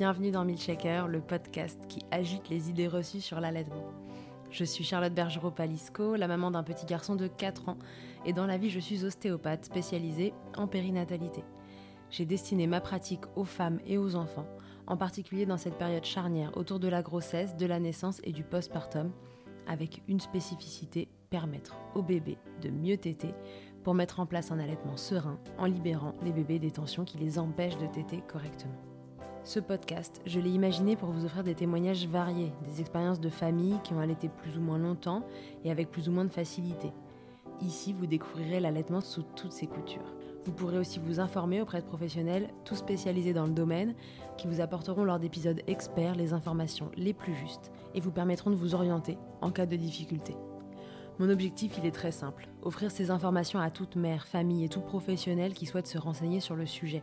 bienvenue dans Milkshaker, le podcast qui agite les idées reçues sur l'allaitement. Je suis Charlotte Bergerot-Palisco, la maman d'un petit garçon de 4 ans, et dans la vie, je suis ostéopathe spécialisée en périnatalité. J'ai destiné ma pratique aux femmes et aux enfants, en particulier dans cette période charnière autour de la grossesse, de la naissance et du postpartum, avec une spécificité permettre aux bébés de mieux téter pour mettre en place un allaitement serein en libérant les bébés des tensions qui les empêchent de téter correctement. Ce podcast, je l'ai imaginé pour vous offrir des témoignages variés, des expériences de familles qui ont allaité plus ou moins longtemps et avec plus ou moins de facilité. Ici, vous découvrirez l'allaitement sous toutes ses coutures. Vous pourrez aussi vous informer auprès de professionnels, tous spécialisés dans le domaine, qui vous apporteront lors d'épisodes experts les informations les plus justes et vous permettront de vous orienter en cas de difficulté. Mon objectif, il est très simple, offrir ces informations à toute mère, famille et tout professionnel qui souhaite se renseigner sur le sujet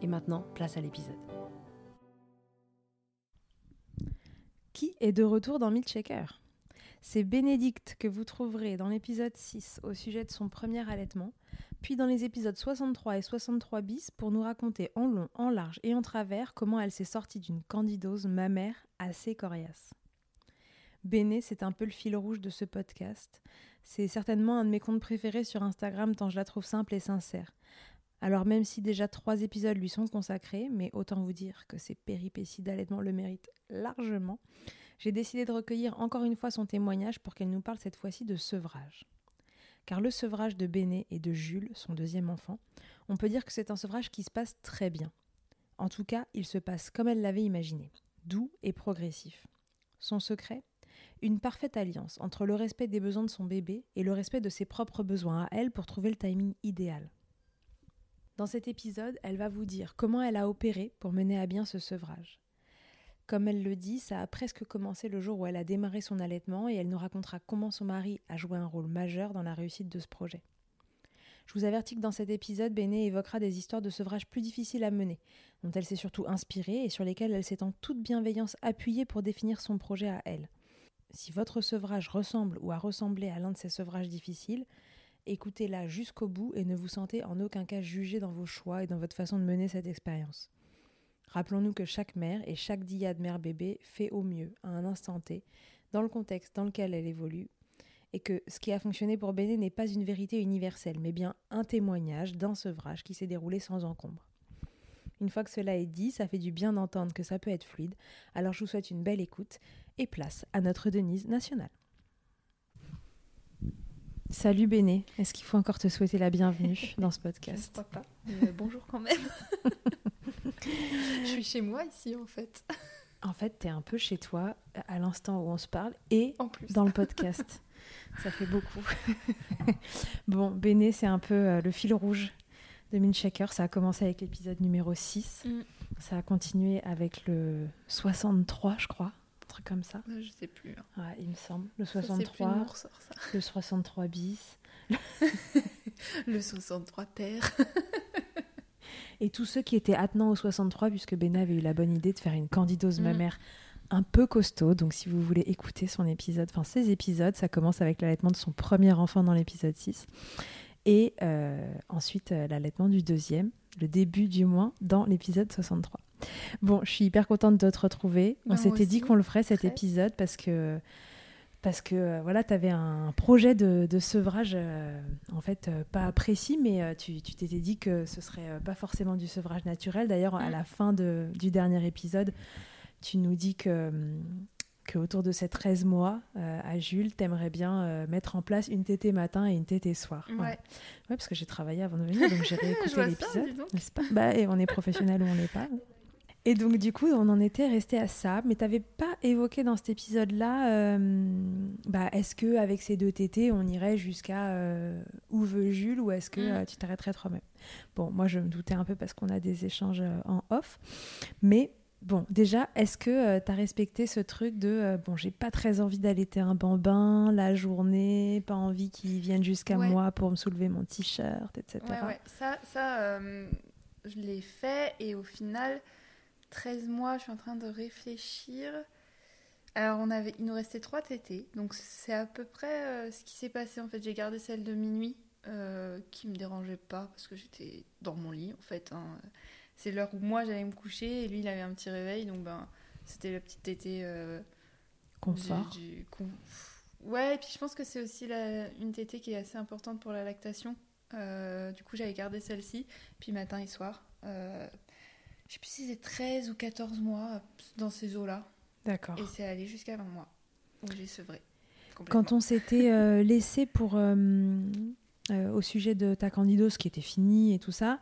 Et maintenant, place à l'épisode. Qui est de retour dans Milkshaker C'est Bénédicte que vous trouverez dans l'épisode 6 au sujet de son premier allaitement, puis dans les épisodes 63 et 63 bis pour nous raconter en long, en large et en travers comment elle s'est sortie d'une candidose mammaire assez coriace. Béné, c'est un peu le fil rouge de ce podcast. C'est certainement un de mes comptes préférés sur Instagram tant je la trouve simple et sincère. Alors même si déjà trois épisodes lui sont consacrés, mais autant vous dire que ces péripéties d'allaitement le méritent largement, j'ai décidé de recueillir encore une fois son témoignage pour qu'elle nous parle cette fois-ci de sevrage. Car le sevrage de Béné et de Jules, son deuxième enfant, on peut dire que c'est un sevrage qui se passe très bien. En tout cas, il se passe comme elle l'avait imaginé, doux et progressif. Son secret? Une parfaite alliance entre le respect des besoins de son bébé et le respect de ses propres besoins à elle pour trouver le timing idéal. Dans cet épisode, elle va vous dire comment elle a opéré pour mener à bien ce sevrage. Comme elle le dit, ça a presque commencé le jour où elle a démarré son allaitement et elle nous racontera comment son mari a joué un rôle majeur dans la réussite de ce projet. Je vous avertis que dans cet épisode, Béné évoquera des histoires de sevrage plus difficiles à mener, dont elle s'est surtout inspirée et sur lesquelles elle s'est en toute bienveillance appuyée pour définir son projet à elle. Si votre sevrage ressemble ou a ressemblé à l'un de ces sevrages difficiles, écoutez-la jusqu'au bout et ne vous sentez en aucun cas jugé dans vos choix et dans votre façon de mener cette expérience. Rappelons-nous que chaque mère et chaque diade mère-bébé fait au mieux à un instant T, dans le contexte dans lequel elle évolue, et que ce qui a fonctionné pour Béné n'est pas une vérité universelle, mais bien un témoignage d'un sevrage qui s'est déroulé sans encombre. Une fois que cela est dit, ça fait du bien d'entendre que ça peut être fluide, alors je vous souhaite une belle écoute et place à notre Denise nationale. Salut Béné, est-ce qu'il faut encore te souhaiter la bienvenue dans ce podcast Je ne crois pas, mais bonjour quand même. je suis chez moi ici en fait. En fait, tu es un peu chez toi à l'instant où on se parle et dans le podcast. Ça fait beaucoup. bon, Béné, c'est un peu euh, le fil rouge de Minshaker. Ça a commencé avec l'épisode numéro 6. Mm. Ça a continué avec le 63, je crois truc comme ça. Je sais plus. Hein. il me semble. Le 63. Le 63 bis. le 63 terre. Et tous ceux qui étaient attenants au 63, puisque Bena avait eu la bonne idée de faire une candidose mm. mammaire un peu costaud. Donc, si vous voulez écouter son épisode, enfin ses épisodes, ça commence avec l'allaitement de son premier enfant dans l'épisode 6. Et euh, ensuite, euh, l'allaitement du deuxième, le début du moins, dans l'épisode 63. Bon, je suis hyper contente de te retrouver. On s'était dit qu'on le ferait cet épisode parce que parce que euh, voilà, tu avais un projet de, sevrage, euh, en fait, euh, pas précis, mais tu t'étais dit que ce serait pas forcément du sevrage naturel. D'ailleurs, à mm. la fin de, du dernier épisode, tu nous dis que, que autour de ces 13 mois, à Jules, t'aimerais bien mettre en place une tétée matin et une tétée soir. Ouais. Parce que j'ai travaillé avant de venir, donc j'ai réécouté l'épisode. bah, et on est professionnel ou on l'est pas. Et donc, du coup, on en était resté à ça. Mais tu n'avais pas évoqué dans cet épisode-là, euh, bah, est-ce que avec ces deux tétés, on irait jusqu'à euh, où veut Jules ou est-ce que Mm. euh, tu t'arrêterais toi-même? Bon, moi, je me doutais un peu parce qu'on a des échanges en off. Mais bon, déjà, est-ce que tu as respecté ce truc de bon, j'ai pas très envie d'allaiter un bambin la journée, pas envie qu'il vienne jusqu'à Ouais. moi pour me soulever mon t-shirt, etc. Ouais, ouais. Ça, ça je l'ai fait et au final, 13 mois, je suis en train de réfléchir. Alors, on avait, il nous restait 3 tétés, donc c'est à peu près euh, ce qui s'est passé. En fait, j'ai gardé celle de minuit euh, qui me dérangeait pas parce que j'étais dans mon lit en fait. hein. C'est l'heure où moi j'allais me coucher et lui il avait un petit réveil, donc ben c'était la petite tétée. euh, Confort. du- du con- Ouais, et puis je pense que c'est aussi la- une tétée qui est assez importante pour la lactation. Euh, du coup, j'avais gardé celle-ci, puis matin et soir. Je sais plus si c'est 13 ou 14 mois dans ces eaux-là. D'accord. Et c'est allé jusqu'à 20 mois où j'ai sevré. Quand on s'était euh, laissé pour euh, euh, au sujet de ta candidose qui était finie et tout ça,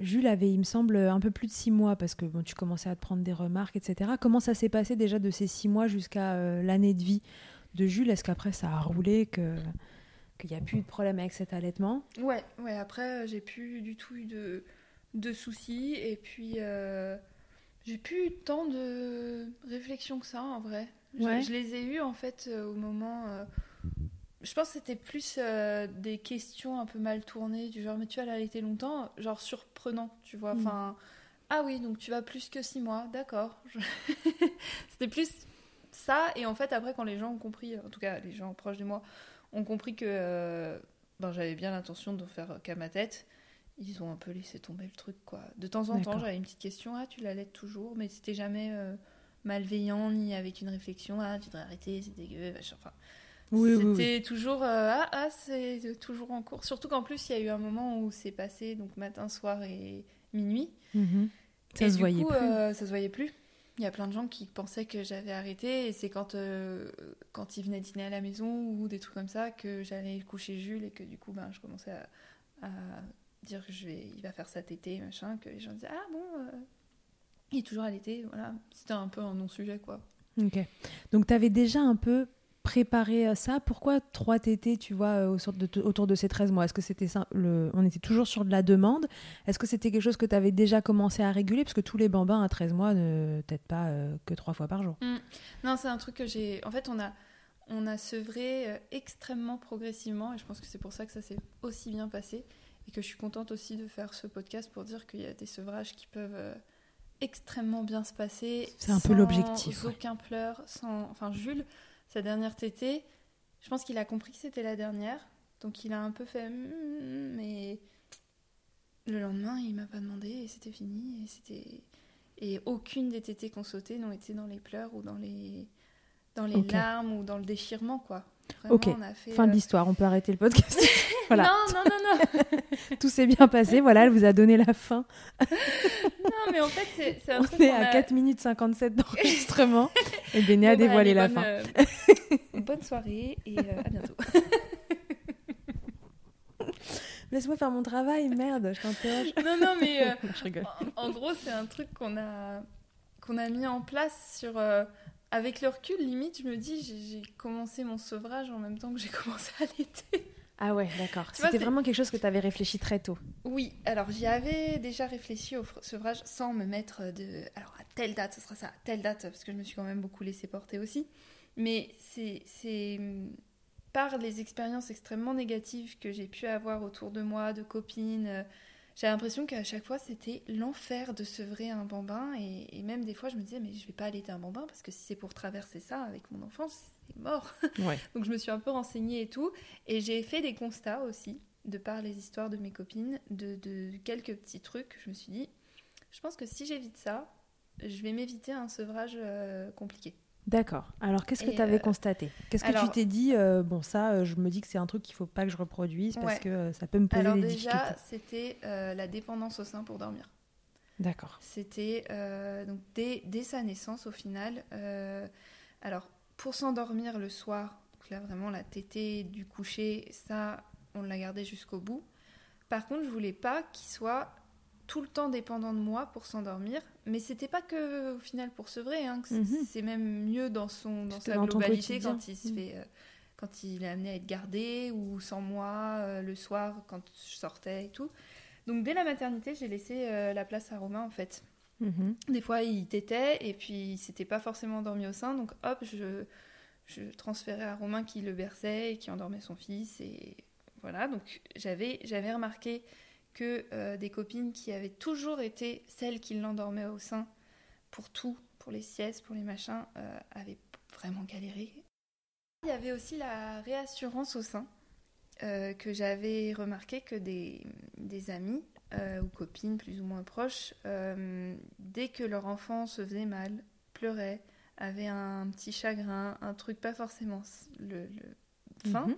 Jules avait, il me semble, un peu plus de six mois parce que bon, tu commençais à te prendre des remarques, etc. Comment ça s'est passé déjà de ces six mois jusqu'à l'année de vie de Jules? Est-ce qu'après ça a roulé, que qu'il n'y a plus eu de problème avec cet allaitement? Ouais, ouais, après, j'ai plus du tout eu de, de soucis. Et puis, euh, j'ai plus eu tant de réflexion que ça, en vrai. Je- Ouais. Je, les ai eues, en fait, euh, au moment... euh, je pense que c'était plus des questions un peu mal tournées, du genre, mais tu vas allaiter longtemps, genre surprenant, tu vois. Mm. Enfin, ah oui, donc tu vas plus que six mois, d'accord. Je- c'était plus ça. Et en fait, après, quand les gens ont compris, en tout cas, les gens proches de moi, ont compris que ben, j'avais bien l'intention de faire qu'à ma tête. Ils ont un peu laissé tomber le truc, quoi. De temps en temps, j'avais une petite question, ah, tu l'allaites toujours, mais c'était jamais euh, malveillant, ni avec une réflexion, ah, tu devrais arrêter, c'est dégueu. Enfin, Oui, c'était oui, oui. toujours, euh, ah, ah, c'est toujours en cours. Surtout qu'en plus, il y a eu un moment où c'est passé, donc matin, soir et minuit. Mhm. Ça et se du voyait coup, plus. euh, ça se voyait plus. Il y a plein de gens qui pensaient que j'avais arrêté et c'est quand, quand ils venaient dîner à la maison ou des trucs comme ça que j'allais coucher Jules et que du coup ben, je commençais à, à dire que je vais, il va faire sa tétée, machin, que les gens disaient Ah bon, euh, il est toujours à l'été, voilà. C'était un peu un non-sujet quoi. Ok. Donc, tu avais déjà un peu préparé euh, ça. Pourquoi trois tétés, tu vois, euh, autour de ces 13 mois? Est-ce que c'était ça le... On était toujours sur de la demande? Est-ce que c'était quelque chose que tu avais déjà commencé à réguler? Parce que tous les bambins à 13 mois ne peut-être pas euh, que trois fois par jour. Non, c'est un truc que j'ai. En fait, on a, on a sevré extrêmement progressivement et je pense que c'est pour ça que ça s'est aussi bien passé et que je suis contente aussi de faire ce podcast pour dire qu'il y a des sevrages qui peuvent euh, extrêmement bien se passer. C'est un peu sans l'objectif, ouais. aucun pleur, sans. Enfin, Jules, sa dernière tétée, je pense qu'il a compris que c'était la dernière, donc il a un peu fait. Hmm, mais le lendemain, il m'a pas demandé et c'était fini et c'était. Et aucune des tétées qu'on sautait n'ont été dans les pleurs ou dans les, dans les larmes ou dans le déchirement, quoi. Vraiment, Ok. on a fait, Fin de euh, l'histoire, on peut arrêter le podcast. voilà, Non, non, non, non. tout s'est bien passé. Voilà, elle vous a donné la fin. non, mais en fait, c'est un On truc est à a- 4 minutes 57 d'enregistrement. et Béné a dévoilé la bonne, fin. euh, bonne soirée et euh, à bientôt. Laisse-moi faire mon travail, merde, je t'interroge. non, non, mais euh, je rigole. en, en gros, c'est un truc qu'on a, qu'on a mis en place sur. Euh, avec le recul, limite, je me dis, j'ai commencé mon sevrage en même temps que j'ai commencé à l'été. Ah ouais, d'accord. C'était vraiment quelque chose que tu avais réfléchi très tôt. Oui, alors j'y avais déjà réfléchi au sevrage sans me mettre de. Alors à telle date, ce sera ça, à telle date, parce que je me suis quand même beaucoup laissé porter aussi. Mais c'est par les expériences extrêmement négatives que j'ai pu avoir autour de moi, de copines. J'ai l'impression qu'à chaque fois c'était l'enfer de sevrer un bambin. Et, et même des fois je me disais, mais je vais pas allaiter un bambin parce que si c'est pour traverser ça avec mon enfant, c'est mort. Ouais. Donc je me suis un peu renseignée et tout. Et j'ai fait des constats aussi, de par les histoires de mes copines, de, de quelques petits trucs. Je me suis dit, je pense que si j'évite ça, je vais m'éviter un sevrage euh, compliqué. D'accord. Alors, qu'est-ce que tu avais euh, constaté? Qu'est-ce que tu alors- t'es dit euh, Bon, ça, euh, je me dis que c'est un truc qu'il faut pas que je reproduise parce Ouais. que ça peut me poser Alors des déjà, difficultés. c'était euh, la dépendance au sein pour dormir. D'accord. C'était donc dès, dès sa naissance au final. alors pour s'endormir le soir, donc là vraiment la tétée du coucher, ça on l'a gardé jusqu'au bout. Par contre, je voulais pas qu'il soit tout le temps dépendant de moi pour s'endormir, mais c'était pas que au final pour sevrer, hein, c'est- Mhm. c'est même mieux dans son dans sa dans globalité quand il se Mhm. fait euh, quand il est amené à être gardé ou sans moi euh, le soir quand je sortais et tout. Donc dès la maternité, j'ai laissé euh, la place à Romain en fait. Mhm. Des fois, il tétait et puis il s'était pas forcément endormi au sein, donc hop, je, je transférais à Romain qui le berçait et qui endormait son fils. Et voilà, donc j'avais j'avais remarqué que euh, des copines qui avaient toujours été celles qui l'endormaient au sein pour tout, pour les siestes, pour les machins, euh, avaient vraiment galéré. Il y avait aussi la réassurance au sein. euh, que j'avais remarqué que des, des amis ou copines plus ou moins proches, dès que leur enfant se faisait mal, pleurait, avait un petit chagrin, un truc pas forcément le, le fin, Mhm.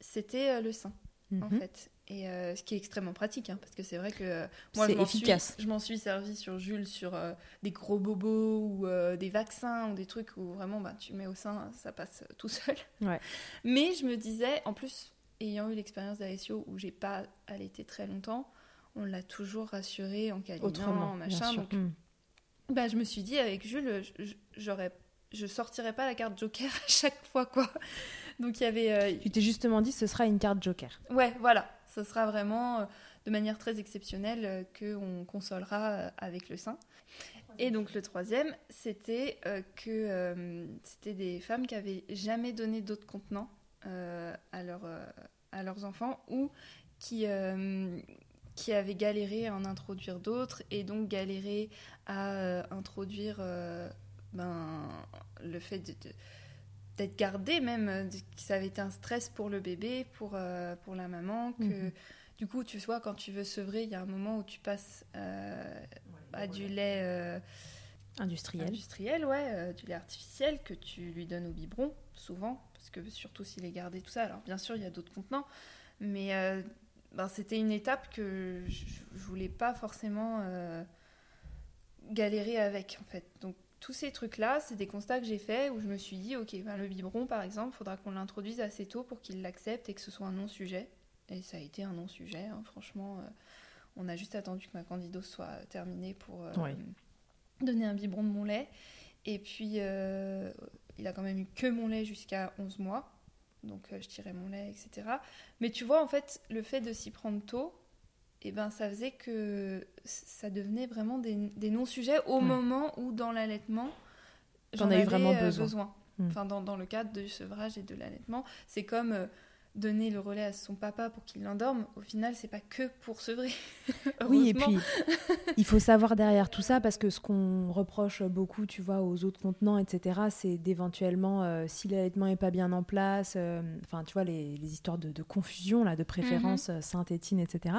c'était le sein en Mhm. fait. Et euh, ce qui est extrêmement pratique, hein, parce que c'est vrai que euh, moi je m'en suis, efficace. je m'en suis servi sur Jules sur euh, des gros bobos ou euh, des vaccins ou des trucs où vraiment bah, tu mets au sein, ça passe tout seul. Ouais. Mais je me disais, en plus, ayant eu l'expérience d'Alessio où j'ai pas allaité très longtemps, on l'a toujours rassuré en câlinant, Autrement, en machin. Donc Mhm. bah, je me suis dit, avec Jules, j'aurais, je sortirais pas la carte Joker à chaque fois, quoi. Donc il y avait. euh, Tu t'es justement dit ce sera une carte joker. Ouais, voilà. Ce sera vraiment euh, de manière très exceptionnelle euh, qu'on consolera euh, avec le sein. Et donc le troisième, c'était que c'était des femmes qui avaient jamais donné d'autres contenants à, leur, à leurs enfants ou qui, qui avaient galéré à en introduire d'autres et donc galéré à introduire ben, le fait de, d'être gardé même, euh, que ça avait été un stress pour le bébé, pour, euh, pour la maman, que Mhm. du coup, tu vois, quand tu veux sevrer, il y a un moment où tu passes euh, à du lait euh, Industriel. industriel, ouais, du lait artificiel que tu lui donnes au biberon, souvent, parce que surtout s'il est gardé, tout ça. Alors bien sûr, il y a d'autres contenants, mais ben, c'était une étape que je, je voulais pas forcément galérer avec, en fait. Donc tous ces trucs-là, c'est des constats que j'ai faits où je me suis dit, ok, ben, le biberon, par exemple, il faudra qu'on l'introduise assez tôt pour qu'il l'accepte et que ce soit un non-sujet. Et ça a été un non-sujet, hein, franchement. euh, on a juste attendu que ma candidose soit terminée pour euh, donner un biberon de mon lait. Et puis, euh, il a quand même eu que mon lait jusqu'à 11 mois. Donc, je tirais mon lait, etc. Mais tu vois, en fait, le fait de s'y prendre tôt, eh ben, ça faisait que ça devenait vraiment des, des non-sujets au Ouais. moment où, dans l'allaitement, j'en eu avais, vraiment euh, besoin. Mm. Enfin, dans, dans le cadre du sevrage et de l'allaitement, c'est comme euh, donner le relais à son papa pour qu'il l'endorme. Au final, c'est pas que pour sevrer. Oui, et puis il faut savoir derrière tout ça parce que ce qu'on reproche beaucoup, tu vois, aux autres contenants, etc., c'est d'éventuellement, euh, si l'allaitement est pas bien en place, euh, enfin, tu vois, les, les histoires de, de confusion, là, de préférence Mhm. euh, synthétine, etc.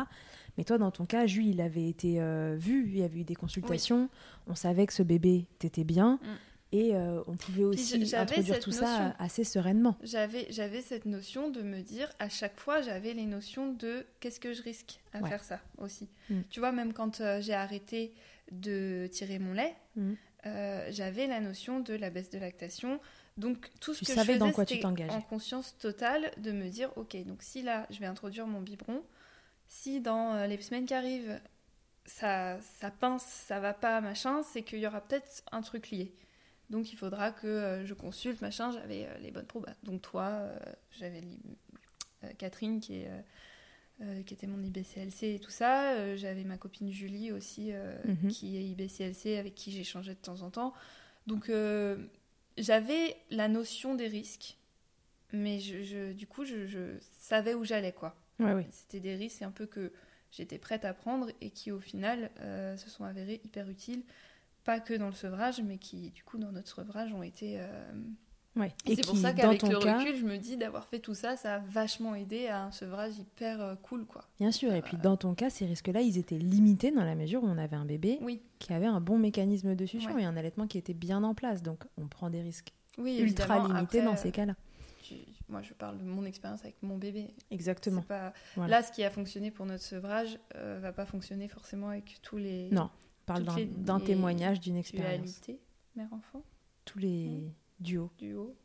Mais toi, dans ton cas, Jules, il avait été euh, vu, il y avait eu des consultations, on savait que ce bébé t'était bien. Mm. Et euh, on pouvait aussi introduire tout ça notion. assez sereinement. J'avais, j'avais cette notion de me dire, à chaque fois, j'avais les notions de qu'est-ce que je risque à Ouais. faire ça aussi. Mm. Tu vois, même quand euh, j'ai arrêté de tirer mon lait, Mm. euh, j'avais la notion de la baisse de lactation. Donc tout ce Tu que savais je dans faisais, quoi tu en conscience totale de me dire, ok, donc si là, je vais introduire mon biberon, si dans les semaines qui arrivent, ça, ça pince, ça va pas, machin, c'est qu'il y aura peut-être un truc lié. Donc il faudra que euh, je consulte, machin, j'avais euh, les bonnes probes. Donc toi, euh, j'avais Catherine qui, est, euh, qui était mon IBCLC et tout ça. Euh, j'avais ma copine Julie aussi euh, Mhm. qui est IBCLC avec qui j'échangeais de temps en temps. Donc j'avais la notion des risques, mais je, je- du coup je, je savais où j'allais quoi. Ouais, oui. C'était des risques un peu que j'étais prête à prendre et qui au final se sont avérés hyper utiles, pas que dans le sevrage, mais qui du coup dans notre sevrage ont été... euh, Ouais. Et, c'est pour ça qu'avec le cas, recul, je me dis d'avoir fait tout ça, ça a vachement aidé à un sevrage hyper euh, cool quoi. Bien sûr, et puis dans ton cas, ces risques-là, ils étaient limités dans la mesure où on avait un bébé Oui, qui avait un bon mécanisme de succion Ouais. et un allaitement qui était bien en place. Donc on prend des risques oui ultra limités Après, dans ces cas-là. tu- moi je parle de mon expérience avec mon bébé. Exactement. C'est Pas... Voilà. Là, ce qui a fonctionné pour notre sevrage euh, va pas fonctionner forcément avec tous les, Non. On parle d'un témoignage, d'une expérience. mère-enfant, Tous les duos. duo.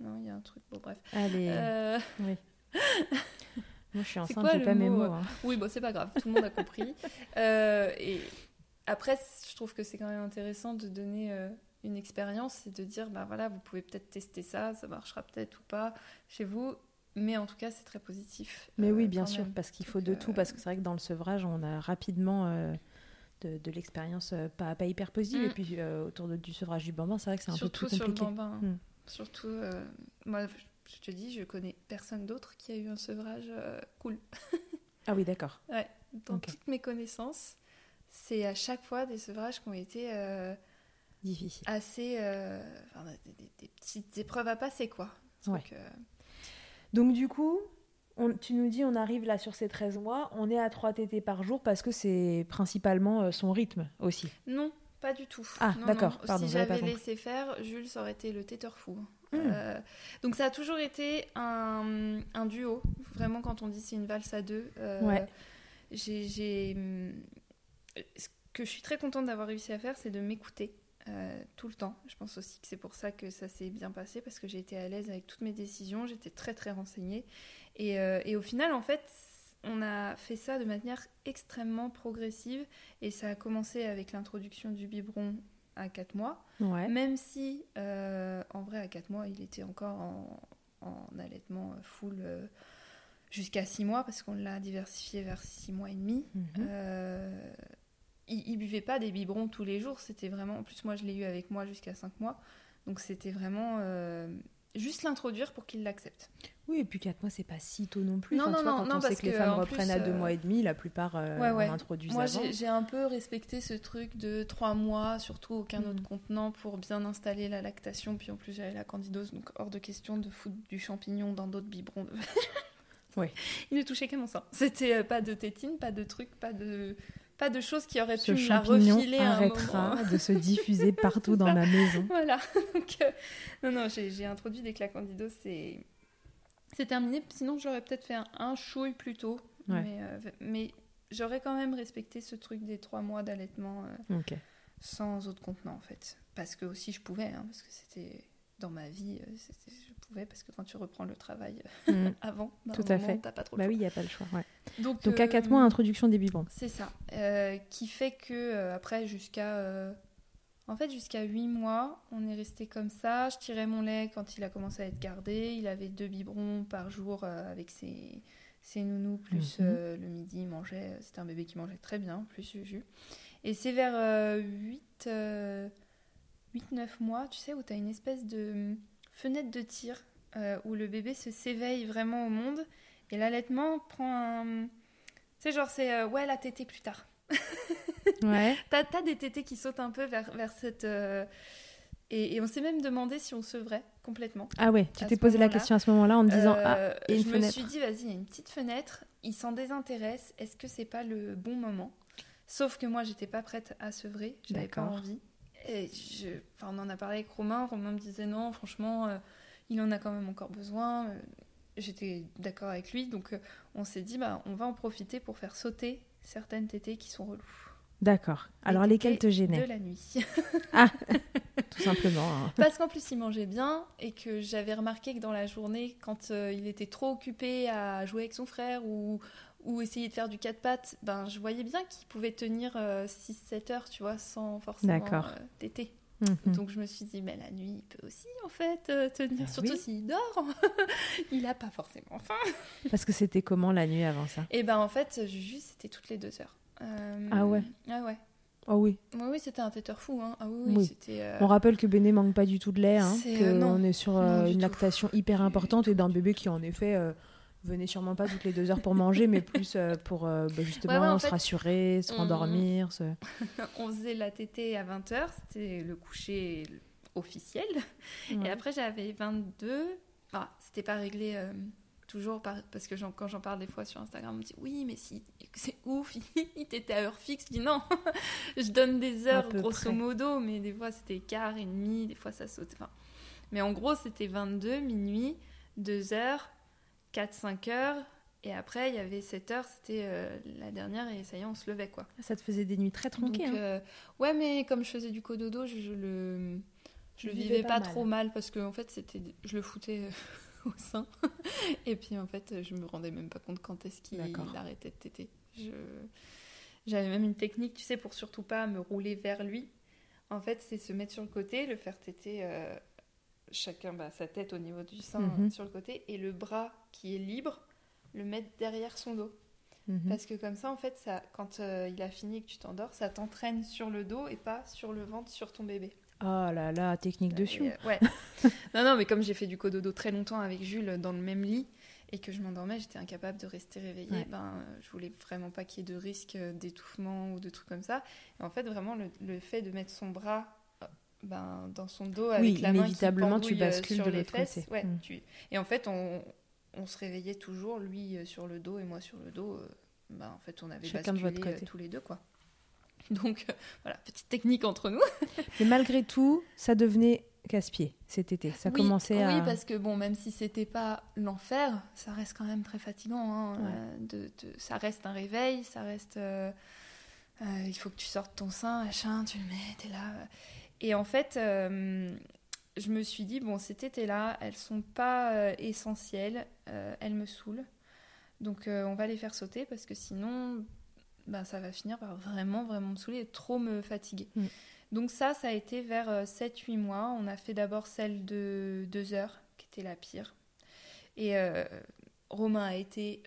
Non, il y a un truc. Bon, bref. Allez, Euh, oui. Moi, je suis enceinte, quoi j'ai pas mes mot, mots. euh, hein. Oui, bon, c'est pas grave, tout le monde a compris. Euh, et après, je trouve que c'est quand même intéressant de donner euh, une expérience et de dire, bah voilà, vous pouvez peut-être tester ça, ça marchera peut-être ou pas chez vous, mais en tout cas, c'est très positif. Mais oui, bien sûr, même. parce qu'il faut de tout, parce que c'est vrai que dans le sevrage, on a rapidement de, de l'expérience euh, pas, pas hyper positive. Mm. Et puis euh, autour de- du sevrage du bambin, c'est vrai que c'est un Surtout peu plus sur le compliqué. bambin. Mm. Surtout, euh, moi, je te dis, je connais personne d'autre qui a eu un sevrage cool. Ah oui, d'accord. Ouais, dans toutes mes connaissances, c'est à chaque fois des sevrages qui ont été Difficile. assez. euh, enfin, des, des- des petites épreuves à passer, quoi. Ouais. Donc, euh, Donc du coup, on- tu nous dis on arrive là sur ces 13 mois, on est à 3 tétés par jour parce que c'est principalement euh, son rythme aussi. non, pas du tout. Ah, d'accord, Si j'avais laissé faire, Jules, aurait été le têteur fou. Hmm. Euh, donc ça a toujours été un, un duo. Vraiment, quand on dit c'est une valse à deux, euh, Ouais. j'ai, hum, ce que je suis très contente d'avoir réussi à faire, c'est de m'écouter euh, tout le temps. Je pense aussi que c'est pour ça que ça s'est bien passé, parce que j'ai été à l'aise avec toutes mes décisions, j'étais très très renseignée. Et, euh, et au final, en fait, on a fait ça de manière extrêmement progressive, et ça a commencé avec l'introduction du biberon à 4 mois. Ouais. Même si, euh, en vrai, à 4 mois, il était encore en, en allaitement full euh, jusqu'à 6 mois, parce qu'on l'a diversifié vers 6 mois et demi. Mhm. Euh, il, il buvait pas des biberons tous les jours, c'était vraiment... En plus, moi, je l'ai eu avec moi jusqu'à 5 mois, donc c'était vraiment juste l'introduire pour qu'il l'accepte. Oui, et puis 4 mois, c'est pas si tôt non plus. Non, Enfin, non, tu vois, non, quand non, on sait parce que les femmes en reprennent à plus, 2 euh, mois et demi, la plupart euh, Ouais, ouais. en introduisent Moi, j'ai un peu respecté ce truc de 3 mois, surtout aucun Mhm. autre contenant, pour bien installer la lactation. Puis en plus, j'avais la candidose, donc hors de question de foutre du champignon dans d'autres biberons. Ouais. Il ne touchait qu'à mon sein. C'était euh, pas de tétine, pas de truc, pas de, pas de choses qui auraient Ce pu me la refiler un arrêtera moment. de se diffuser partout dans ma maison. Voilà. Donc, euh, non, non, j'ai introduit que la candidose, c'est c'est terminé. Sinon, j'aurais peut-être fait un, un chouille plus tôt. Ouais. Mais, euh, mais j'aurais quand même respecté ce truc des trois mois d'allaitement euh, sans autre contenant, en fait. Parce que aussi, je pouvais, hein, parce que c'était dans ma vie, euh, je pouvais, parce que quand tu reprends le travail euh, Mm. avant, d'un Tout à moment, fait. t'as pas trop le Bah choix. oui, il n'y a pas le choix. ouais. Donc, Donc à euh, 4 mois, introduction des biberons. c'est ça. Euh, qui fait que après jusqu'à euh, en fait jusqu'à 8 mois, on est resté comme ça. Je tirais mon lait quand il a commencé à être gardé. Il avait deux biberons par jour avec ses, ses nounous plus Mhm. euh, le midi il mangeait. C'était un bébé qui mangeait très bien, plus Juju. Et c'est vers euh, 8 8-9 mois, tu sais, où tu as une espèce de hum, fenêtre de tir euh, où le bébé se s'éveille vraiment au monde et l'allaitement prend un. Tu sais, genre, c'est euh, ouais, la tétée plus tard. Ouais. T'as as des tétés qui sautent un peu vers, vers cette. euh, Et, et on s'est même demandé si on sevrait complètement. Ah ouais, tu t'es posé la question à ce moment-là en te disant Euh, ah, et une je me suis dit, vas-y, il y a une petite fenêtre, il s'en désintéresse, est-ce que c'est pas le bon moment? Sauf que moi, j'étais pas prête à sevrer, j'avais pas envie. Et je... enfin, on en a parlé avec Romain, Romain me disait non, franchement, euh, il en a quand même encore besoin. Euh, J'étais d'accord avec lui, donc euh, on s'est dit, bah, on va en profiter pour faire sauter certaines tétées qui sont reloues. D'accord. Alors Les lesquelles te gênaient De la nuit. Tout simplement. hein. Parce qu'en plus, il mangeait bien et que j'avais remarqué que dans la journée, quand euh, il était trop occupé à jouer avec son frère ou, ou essayer de faire du quatre pattes, ben, je voyais bien qu'il pouvait tenir 6-7 heures, tu vois, sans forcément euh, téter. Mhm. Donc je me suis dit, mais la nuit, il peut aussi, en fait, euh, tenir, Ah surtout oui. s'il dort. il a pas forcément faim. Parce que c'était comment la nuit avant ça? Et ben, en fait, Juju, c'était toutes les deux heures. Euh, Ah ouais. Ah ouais. Oh oui. Oui, oui, c'était un téteur fou. Hein. Ah oui, oui, euh, On rappelle que Béné manque pas du tout de lait, hein, euh, non. on est sur Non, euh, une lactation hyper importante et d'un bébé qui en effet venait sûrement pas toutes les deux heures pour manger, mais plus euh, pour euh, bah, justement Ouais, ouais, en se fait, rassurer, se on- rendormir. se- on faisait la tétée à 20h, c'était le coucher officiel. Et après, j'avais 22. Enfin, c'était pas réglé euh, toujours par- parce que quand j'en parle des fois sur Instagram, on me dit oui, mais si c'est ouf, il t'était à heure fixe. Je dis non, je donne des heures grosso près. modo, mais des fois c'était quart et demi, des fois ça. Enfin, mais en gros, c'était 22, minuit, 2 heures, 4-5 heures Et après, il y avait 7 heures, c'était euh, la dernière, et ça y est, on se levait, quoi. Ça te faisait des nuits très tronquées. Donc, hein. euh, ouais, mais comme je faisais du cododo, je, je le, je le vivais pas, pas mal. trop mal parce que en fait, c'était, je le foutais euh, au sein. Et puis en fait, je me rendais même pas compte quand est-ce qu'il arrêtait de téter. Je... J'avais même une technique, tu sais, pour surtout pas me rouler vers lui. En fait, c'est se mettre sur le côté, le faire téter chacun bah, sa tête au niveau du sein Mhm. sur le côté, et le bras qui est libre, le mettre derrière son dos. Mhm. Parce que comme ça, en fait, ça, quand euh, il a fini et que tu t'endors, ça t'entraîne sur le dos et pas sur le ventre, sur ton bébé. Oh là là, technique de Sion. euh, ouais. non, non, mais comme j'ai fait du cododo très longtemps avec Jules dans le même lit et que je m'endormais, j'étais incapable de rester réveillée. Ouais. Ben, euh, je voulais vraiment pas qu'il y ait de risque d'étouffement ou de trucs comme ça. Et en fait, vraiment, le, le fait de mettre son bras ben, dans son dos avec Oui, la main qui inévitablement, tu pendouille, euh, bascules sur de les fesses, côté. ouais, Mm. tu- Et en fait, on, on se réveillait toujours, lui euh, sur le dos et moi sur le dos. euh, ben, en fait, on avait Chacun de basculé votre côté. tous les deux, quoi. Donc, euh, voilà, petite technique entre nous. Mais malgré tout, ça devenait casse-pied cet été. Ça oui, commençait à. Oui, parce que bon, même si c'était pas l'enfer, ça reste quand même très fatigant. hein, Ouais. euh, de, de- ça reste un réveil, ça reste. euh, il faut que tu sortes ton sein, machin, tu le mets, t'es là. Et en fait, euh, je me suis dit, bon, cet été-là, elles sont pas euh, essentielles, euh, elles me saoulent. Donc euh, on va les faire sauter parce que sinon, ben, ça va finir par vraiment, vraiment me saouler et trop me fatiguer. Mm. Donc ça, ça a été vers euh, 7-8 mois. On a fait d'abord celle de 2 heures, qui était la pire. Et Romain a été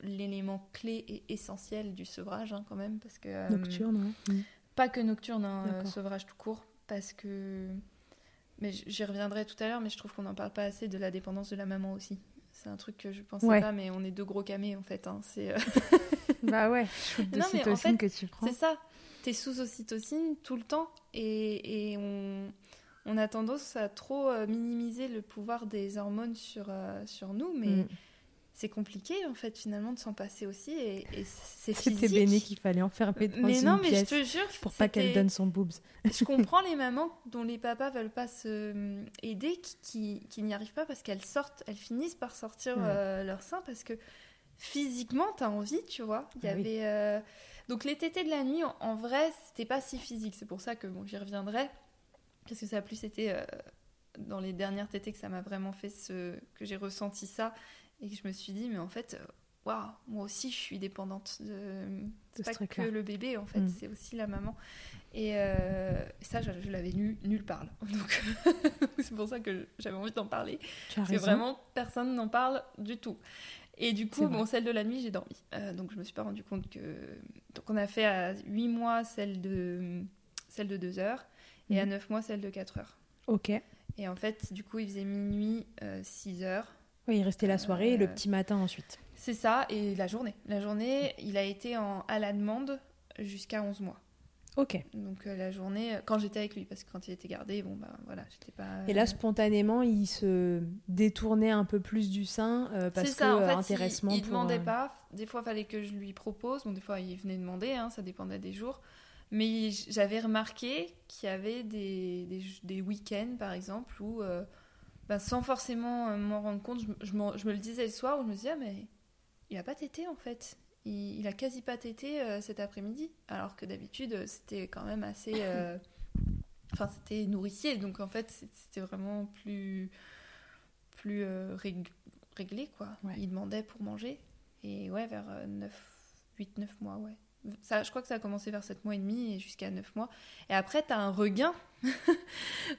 l'élément clé et essentiel du sevrage hein, quand même, parce que... Nocturne, ouais. Pas que nocturne, hein, euh, sevrage tout court, parce que... Mais j'y reviendrai tout à l'heure, mais je trouve qu'on n'en parle pas assez de la dépendance de la maman aussi. C'est un truc que je pensais Ouais. pas, mais on est deux gros camés en fait. hein. C'est euh, Bah ouais, shoot de Non, mais en cytocine fait, que tu prends. c'est ça. T'es sous ocytocine tout le temps et, et on, on a tendance à trop euh, minimiser le pouvoir des hormones sur, euh, sur nous, mais Mm. C'est compliqué en fait finalement de s'en passer aussi et, et c'est C'était physique. Béné qu'il fallait enfermer dans mais une non, mais je te jure, pour pas qu'elle c'était- donne son boobs. je comprends les mamans dont les papas veulent pas se euh, aider, qui, qui, qui n'y arrivent pas parce qu'elles sortent, elles finissent par sortir Ouais. euh, leur sein parce que physiquement, t'as envie, tu vois. Il y Ah oui. avait euh, donc les tétés de la nuit, en, en vrai, c'était pas si physique. C'est pour ça que bon, j'y reviendrai parce que ça a plus été euh, dans les dernières tétés que ça m'a vraiment fait ce que j'ai ressenti ça et que je me suis dit mais en fait. euh, Waouh, moi aussi je suis dépendante de. C'est ce pas que le bébé en fait, Mm. c'est aussi la maman. Et euh, ça, je, je l'avais nu, nulle part. là. Donc c'est pour ça que j'avais envie d'en parler. Parce que vraiment, personne n'en parle du tout. Et du coup, bon, celle de la nuit, j'ai dormi. Euh, donc je me suis pas rendu compte que. Donc on a fait à 8 mois celle de, celle de 2 heures et à Mhm. 9 mois celle de 4 heures. Ok. Et en fait, du coup, il faisait minuit, 6 heures. Oui, il restait la soirée et le Euh, petit matin ensuite. C'est ça, et la journée. La journée, il a été en, à la demande jusqu'à 11 mois. Ok. Donc euh, la journée, euh, quand j'étais avec lui, parce que quand il était gardé, bon bah voilà, j'étais pas. Et là, spontanément, il se détournait un peu plus du sein euh, parce c'est que ça, en euh, fait, intéressement il, il pour, demandait euh, pas. Des fois, il fallait que je lui propose. Bon, des fois, il venait demander, hein, ça dépendait des jours. Mais j'avais remarqué qu'il y avait des, des, des week-ends, par exemple, où, euh, bah, sans forcément euh, m'en rendre compte, je, je me le disais le soir, où je me disais, ah, mais il a pas tété, en fait. Il, il a quasi pas tété euh, cet après-midi. Alors que d'habitude, euh, c'était quand même assez... euh, Enfin, c'était nourricier, donc en fait, c'était vraiment plus, plus euh, rég- réglé, quoi. Ouais. Il demandait pour manger. Et ouais, vers 8-9 mois, ouais. Ça, je crois que ça a commencé vers 7 mois et demi et jusqu'à 9 mois. Et après, t'as un regain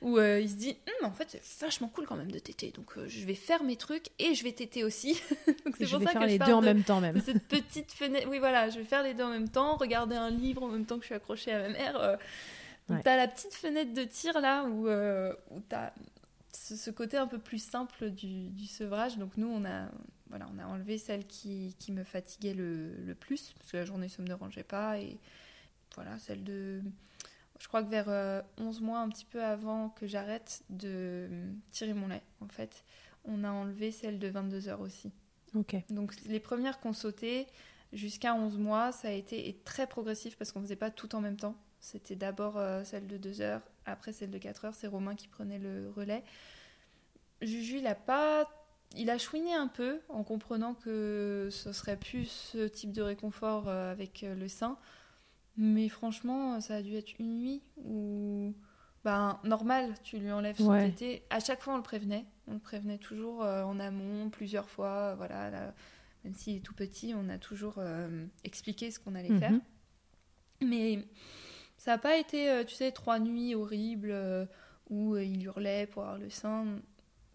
où euh, il se dit Hum, en fait, c'est vachement cool quand même de téter. Donc, euh, je vais faire mes trucs et je vais téter aussi. donc, c'est pour vais ça faire que je les deux en de- même temps même. cette petite fenêtre. Oui, voilà, je vais faire les deux en même temps, regarder un livre en même temps que je suis accrochée à ma mère. euh. Donc, Ouais. t'as la petite fenêtre de tir là où, euh, où t'as ce, ce côté un peu plus simple du, du sevrage. Donc, nous, on a, voilà, on a enlevé celle qui, qui me fatiguait le, le plus, parce que la journée, ça me dérangeait pas. Et voilà, celle de. Je crois que vers euh, 11 mois, un petit peu avant que j'arrête de tirer mon lait, en fait, on a enlevé celle de 22 heures aussi. Ok. Donc les premières qu'on sautait jusqu'à 11 mois, ça a été très progressif parce qu'on faisait pas tout en même temps. C'était d'abord euh, celle de 2 heures, après celle de 4 heures, c'est Romain qui prenait le relais. Juju, il a pas il a chouiné un peu en comprenant que ce serait plus ce type de réconfort euh, avec euh, le sein. Mais franchement, ça a dû être une nuit où, ben, normal, tu lui enlèves son Ouais. tété. À chaque fois, on le prévenait. On le prévenait toujours euh, en amont, plusieurs fois. Voilà, là, même s'il est tout petit, on a toujours euh, expliqué ce qu'on allait faire. Mhm. Mais ça n'a pas été, euh, tu sais, trois nuits horribles euh, où euh, il hurlait pour avoir le sein.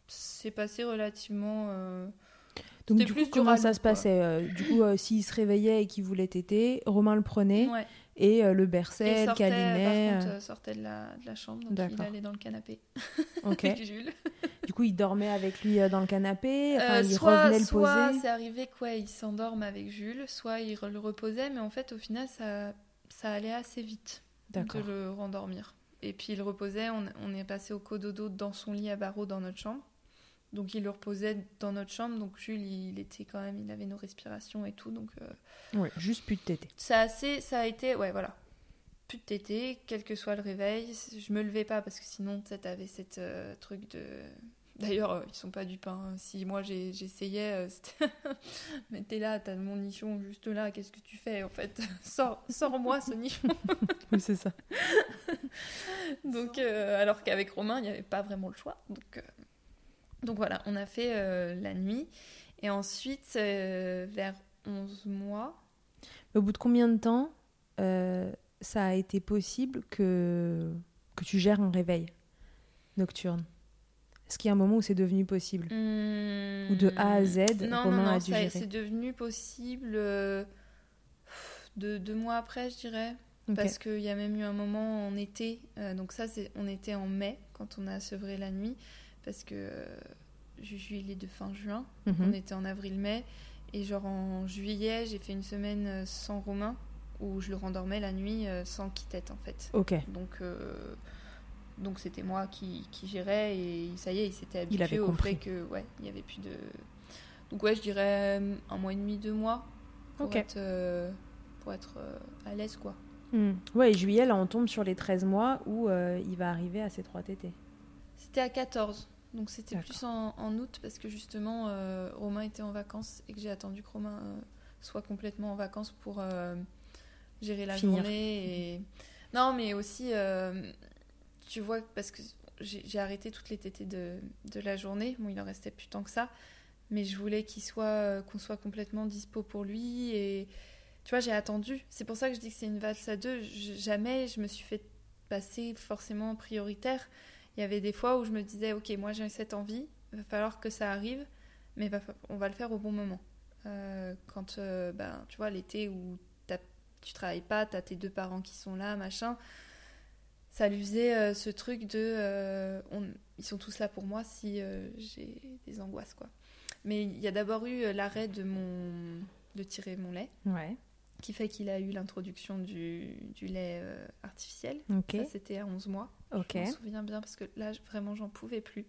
C'est passé relativement. euh, Donc C'était du coup, comment ça se passait euh, Du coup, euh, s'il se réveillait et qu'il voulait téter, Romain le prenait ouais. et euh, le Et berçait, le sortait, câlinait. par contre, euh, euh, sortait de la, de la chambre, donc il allait dans le canapé ok. avec Jules. Du coup, il dormait avec lui euh, dans le canapé. Enfin, Euh, il soit revenait le soit poser. c'est arrivé quoi, il s'endorme avec Jules, soit il le reposait, mais en fait, au final, ça, ça allait assez vite de le rendormir. Et puis il le reposait, on, on est passé au cododo dans son lit à barreaux dans notre chambre. Donc il le reposait dans notre chambre, donc Jules, il était quand même, il avait nos respirations et tout, donc euh, Ouais, juste plus de tété. ça, a assez, ça a été, ouais, voilà. Plus de tété, quel que soit le réveil. Je me levais pas parce que sinon, tu sais, t'avais cette euh, truc de. D'ailleurs, euh, ils sont pas du pain. Si moi j'essayais, euh, c'était. Mais t'es là, t'as mon nichon juste là, qu'est-ce que tu fais en fait? Sors- Sors-moi ce nichon Oui, c'est ça. Donc, alors qu'avec Romain, il n'y avait pas vraiment le choix. Donc, donc voilà, on a fait euh, la nuit. Et ensuite, euh, vers 11 mois, Au bout de combien de temps euh, ça a été possible que, que tu gères un réveil nocturne? Est-ce qu'il y a un moment où c'est devenu possible? Ou de A à Z, non, Romain non, non, a dû ça- gérer c'est devenu possible de deux mois après, je dirais. Parce qu'il y a même eu un moment en été. donc ça, on était en mai quand on a sevré la nuit. Parce que euh, Juju, il est de fin juin. Mhm. On était en avril-mai. Et genre en juillet, j'ai fait une semaine euh, sans Romain. Où je le rendormais la nuit euh, sans quittette, en fait. Ok. Donc, euh, donc c'était moi qui, qui gérais et ça y est, il s'était habitué avait au compris. fait que ouais, il y avait plus de. Donc ouais, je dirais un mois et demi, deux mois pour être euh, pour être euh, à l'aise quoi. Hmm. Ouais, et juillet, là, on tombe sur les 13 mois où il va arriver à ses 3 tétés. C'était à 14. Donc c'était plus en, en août parce que justement euh, Romain était en vacances et que j'ai attendu que Romain euh, soit complètement en vacances pour euh, gérer la Finir. journée. Et... Non, mais aussi, tu vois, parce que j'ai arrêté toutes les tétées de, de la journée. Bon, il en restait plus tant que ça. Mais je voulais qu'il soit, qu'on soit complètement dispo pour lui. Et tu vois, j'ai attendu. C'est pour ça que je dis que c'est une valse à deux. Je- jamais je me suis fait passer forcément prioritaire. Il y avait des fois où je me disais, ok, moi j'ai cette envie, il va falloir que ça arrive, mais on va le faire au bon moment. Euh, quand, euh, ben, tu vois, l'été où tu travailles pas, tu as tes deux parents qui sont là, machin, ça lui faisait euh, ce truc de, on- ils sont tous là pour moi si j'ai des angoisses, quoi. Mais il y a d'abord eu l'arrêt de mon de tirer mon lait, Ouais. Qui fait qu'il a eu l'introduction du, du lait euh, artificiel. Ça, c'était à 11 mois. Je m'en souviens bien parce que là, vraiment, j'en pouvais plus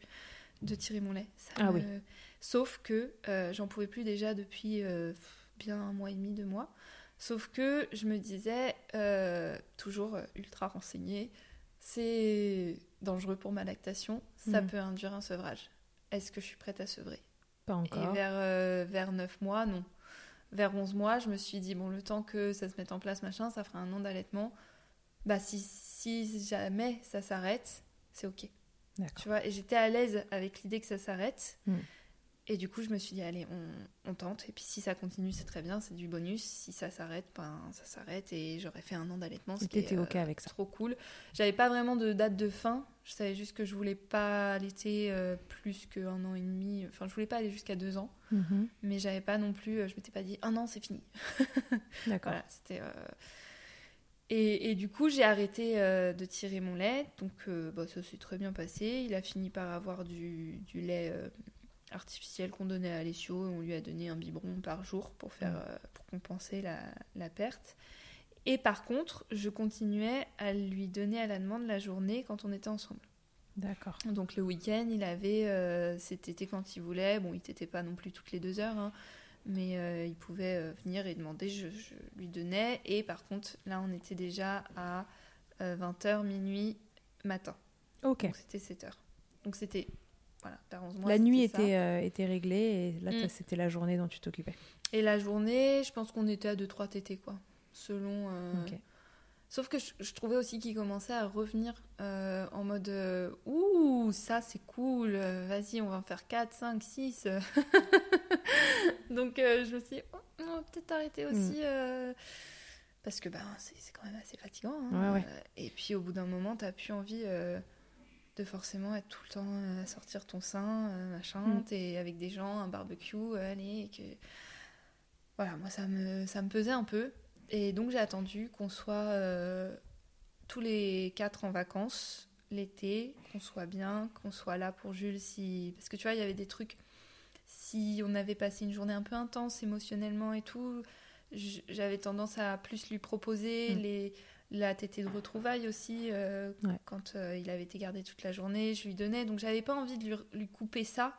de tirer mon lait. Ça Ah me- oui. Sauf que euh, j'en pouvais plus déjà depuis euh, bien un mois et demi, deux mois. Sauf que je me disais, toujours ultra renseignée, c'est dangereux pour ma lactation, ça Mhm. peut induire un sevrage. Est-ce que je suis prête à sevrer? Pas Et encore. vers, euh, vers 9 mois, non. Vers 11 mois, je me suis dit, bon, le temps que ça se mette en place, machin, ça fera un an d'allaitement. Bah, si, si jamais ça s'arrête, c'est OK. Tu vois, et j'étais à l'aise avec l'idée que ça s'arrête. Mm. Et du coup, je me suis dit, allez, on, on tente. Et puis, si ça continue, c'est très bien, c'est du bonus. Si ça s'arrête, ben, ça s'arrête. Et j'aurais fait un an d'allaitement. Et t'étais OK avec ça. Trop cool. J'avais pas vraiment de date de fin. Je savais juste que je voulais pas allaiter euh, plus qu'un an et demi. Enfin, je voulais pas aller jusqu'à deux ans. Mhm. Mais j'avais pas non plus, euh, je m'étais pas dit, un an, c'est fini. D'accord. Voilà, c'était. euh, Et, et du coup, j'ai arrêté euh, de tirer mon lait. Donc, euh, bah, ça s'est très bien passé. Il a fini par avoir du, du lait euh, artificiel qu'on donnait à Alessio. On lui a donné un biberon par jour pour, faire, Mm. euh, pour compenser la, la perte. Et par contre, je continuais à lui donner à la demande la journée quand on était ensemble. D'accord. Donc le week-end, il avait euh, cet été quand il voulait. Bon, il t'était pas non plus toutes les deux heures, hein, mais euh, il pouvait euh, venir et demander, je, je lui donnais. Et par contre, là, on était déjà à 20h, minuit, matin. Ok. Donc c'était 7 heures. Donc c'était voilà, vers 11 mois. La nuit était, euh, était réglée et là, Mm. c'était la journée dont tu t'occupais. Et la journée, je pense qu'on était à 2-3 TT, quoi. Selon. euh, Ok. Sauf que je, je trouvais aussi qu'il commençait à revenir euh, en mode euh, Ouh, ça c'est cool, euh, vas-y, on va en faire 4, 5, 6. Donc euh, je me suis dit, Oh, on va peut-être arrêter aussi. euh, parce que ben, c'est quand même assez fatigant. hein. Ouais, ouais. Et puis au bout d'un moment, t'as plus envie euh, de forcément être tout le temps euh, à sortir ton sein, euh, machin. Mm. T'es avec des gens, un barbecue, allez. et que... Voilà, moi ça me, ça me pesait un peu. Et donc j'ai attendu qu'on soit euh, tous les quatre en vacances l'été, qu'on soit bien, qu'on soit là pour Jules si... Parce que tu vois, il y avait des trucs... Si on avait passé une journée un peu intense émotionnellement et tout, j'avais tendance à plus lui proposer Mm. les... la tétée de retrouvailles aussi. euh, Ouais. Quand euh, il avait été gardé toute la journée, je lui donnais. Donc j'avais pas envie de lui, lui couper ça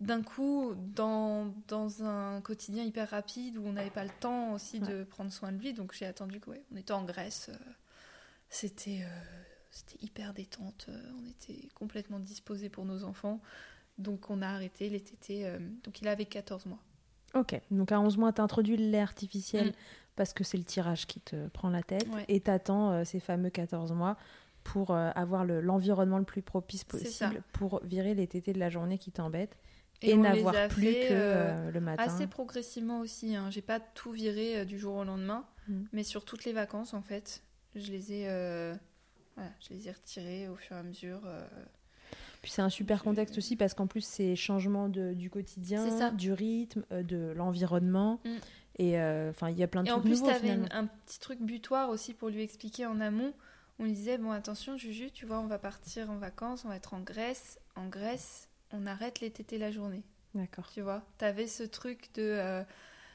d'un coup dans, dans un quotidien hyper rapide où on n'avait pas le temps aussi de prendre soin de lui. Donc j'ai attendu qu'on était en Grèce. euh, c'était euh, c'était hyper détente. on était complètement disposés pour nos enfants. Donc on a arrêté les tétés. euh, donc il avait 14 mois. Ok, donc à 11 mois, tu introduis le lait artificiel Mm. Parce que c'est le tirage qui te prend la tête Ouais. et t'attends euh, ces fameux 14 mois pour euh, avoir le- l'environnement le plus propice possible pour virer les tétés de la journée qui t'embêtent et, n'avoir plus fait, que euh, euh, le matin. Assez progressivement aussi. Hein. J'ai pas tout viré du jour au lendemain, Mm. mais sur toutes les vacances en fait, je les ai, voilà, je les ai retirés au fur et à mesure. Puis c'est un super contexte aussi parce qu'en plus c'est changement de, du quotidien, du rythme, de l'environnement Mm. Et euh, enfin il y a plein de Et en plus, finalement. une- un petit truc butoir aussi pour lui expliquer en amont. On lui disait bon attention Juju, tu vois, on va partir en vacances, on va être en Grèce. En Grèce, on arrête les tétés la journée. D'accord. Tu vois, t'avais ce truc de euh,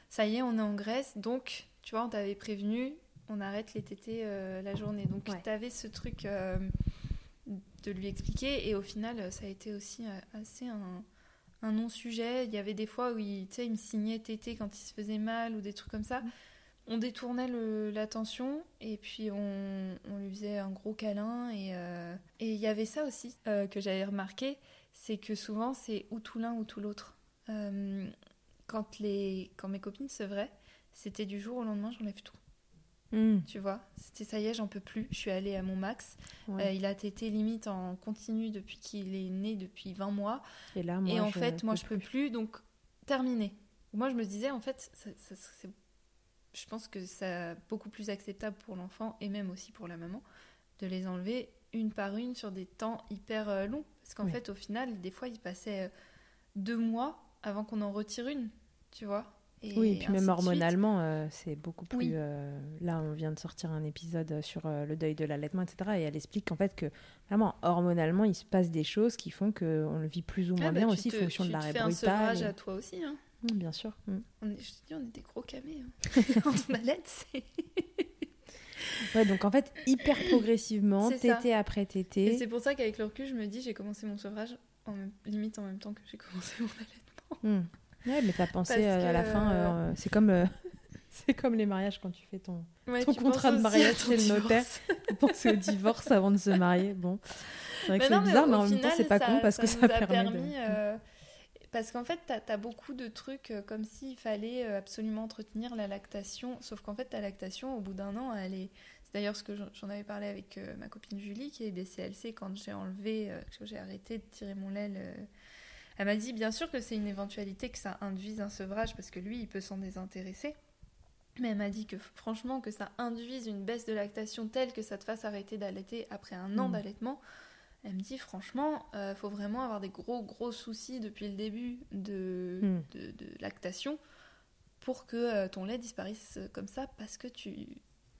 ça y est, on est en Grèce, donc tu vois, on t'avait prévenu, on arrête les tétés euh, la journée. Donc Ouais. t'avais ce truc euh, de lui expliquer, et au final, ça a été aussi assez un, un non-sujet. Il y avait des fois où il, il me signait tété quand il se faisait mal ou des trucs comme ça. On détournait l'attention et puis on, on lui faisait un gros câlin. Et euh, il y avait ça aussi euh, que j'avais remarqué, c'est que souvent c'est ou tout l'un ou tout l'autre. Euh, quand, quand mes copines sevraient, c'était du jour au lendemain, j'enlève tout. Mm. Tu vois, c'était ça y est, j'en peux plus. Je suis allée à mon max. Ouais. Euh, il a tété limite en continu depuis qu'il est né, depuis 20 mois. et là, moi, et en je fait, moi, je peux plus, donc terminé. Moi, je me disais, en fait, ça, ça- c'est- je pense que c'est beaucoup plus acceptable pour l'enfant et même aussi pour la maman de les enlever une par une sur des temps hyper euh, longs. Parce qu'en Oui. fait, au final, des fois, il passait euh, deux mois avant qu'on en retire une, tu vois. Oui, et puis même hormonalement, euh, c'est beaucoup plus. Oui. euh, là, on vient de sortir un épisode sur euh, le deuil de l'allaitement, etc. Et elle explique qu'en fait, que vraiment, hormonalement, il se passe des choses qui font qu'on le vit plus ou suite. moins Ah bah, bien tu aussi, te- fonction de tu te l'arrêt fais un sevrage et- à toi aussi. Hein. Mm, Bien sûr. mm. On est, je te dis, on est des gros camés. Hein. On allait, c'est... Ouais, donc en fait, hyper progressivement, tété après Et tété. c'est pour ça qu'avec le recul, je me dis, j'ai commencé mon sevrage en limite en même temps que j'ai commencé mon allaitement. Mm. Ouais, mais t'as pensé Parce à la fin, euh, euh, c'est comme, euh, c'est comme les mariages quand tu fais ton. Ouais, Ton tu contrat de penses mariage chez le notaire. Faut penser au divorce avant de se marier. Bon, c'est vrai que Mais mais bizarre, au mais en même temps, c'est pas ça- con parce que ça a permet permis, de. Parce qu'en fait, t'as as beaucoup de trucs comme s'il fallait absolument entretenir la lactation. Sauf qu'en fait, ta lactation, au bout d'un an, elle est. C'est d'ailleurs ce que j'en- avais parlé avec ma copine Julie, qui est BCLC, quand j'ai enlevé, que j'ai arrêté de tirer mon lait. Le- Elle m'a dit, bien sûr que c'est une éventualité que ça induise un sevrage, parce que lui, il peut s'en désintéresser. Mais elle m'a dit que franchement, que ça induise une baisse de lactation telle que ça te fasse arrêter d'allaiter après un an Mhm. d'allaitement. Elle me dit franchement, il faut vraiment avoir des gros gros soucis depuis le début de, de, de lactation pour que euh, ton lait disparaisse comme ça parce que tu...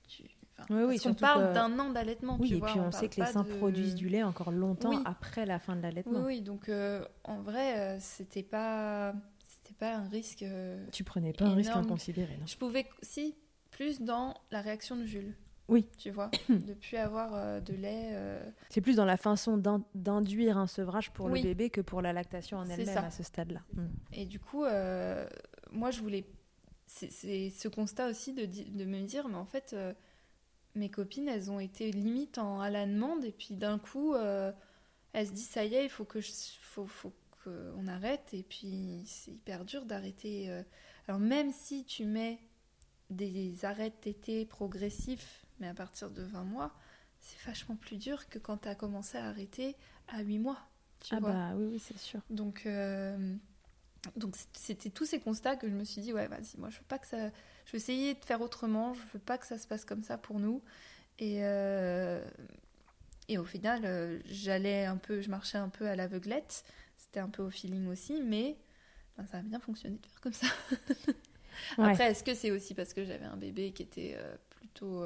tu enfin, Oui, oui, parce surtout parle que- d'un an d'allaitement. Oui, tu et vois, puis on, sait que les seins de- produisent du lait encore longtemps Oui. après la fin de Oui, l'allaitement. oui, donc euh, en vrai, euh, c'était pas, c'était pas un risque. euh, Tu prenais pas un risque inconsidéré. non? Je pouvais, si, plus dans la réaction de Jules. Oui. Tu vois, depuis avoir euh, de lait. C'est plus dans la façon d'in- d'induire un sevrage pour Oui. le bébé que pour la lactation en elle-même à ce stade-là. Mm. Et du coup, moi, je voulais. C'est ce constat aussi de, de me dire, mais en fait, mes copines, elles ont été limite en, à la demande, et puis d'un coup, euh, elle se dit ça y est, il faut que je, faut, faut qu'on arrête. Et puis c'est hyper dur d'arrêter. euh. Alors même si tu mets des arrêts de tétés progressifs, mais à partir de 20 mois, c'est vachement plus dur que quand tu as commencé à arrêter à 8 mois. Tu Ah vois. bah oui, oui, c'est sûr. Donc, euh, donc c'était tous ces constats que je me suis dit, ouais, vas-y, moi je veux pas que ça. Je vais essayer de faire autrement, je veux pas que ça se passe comme ça pour nous. Et, euh, et au final, euh, j'allais un peu, je marchais un peu à l'aveuglette. C'était un peu au feeling aussi, mais ben, ça a bien fonctionné de faire comme ça. Ouais. Après, est-ce que c'est aussi parce que j'avais un bébé qui était euh, plutôt.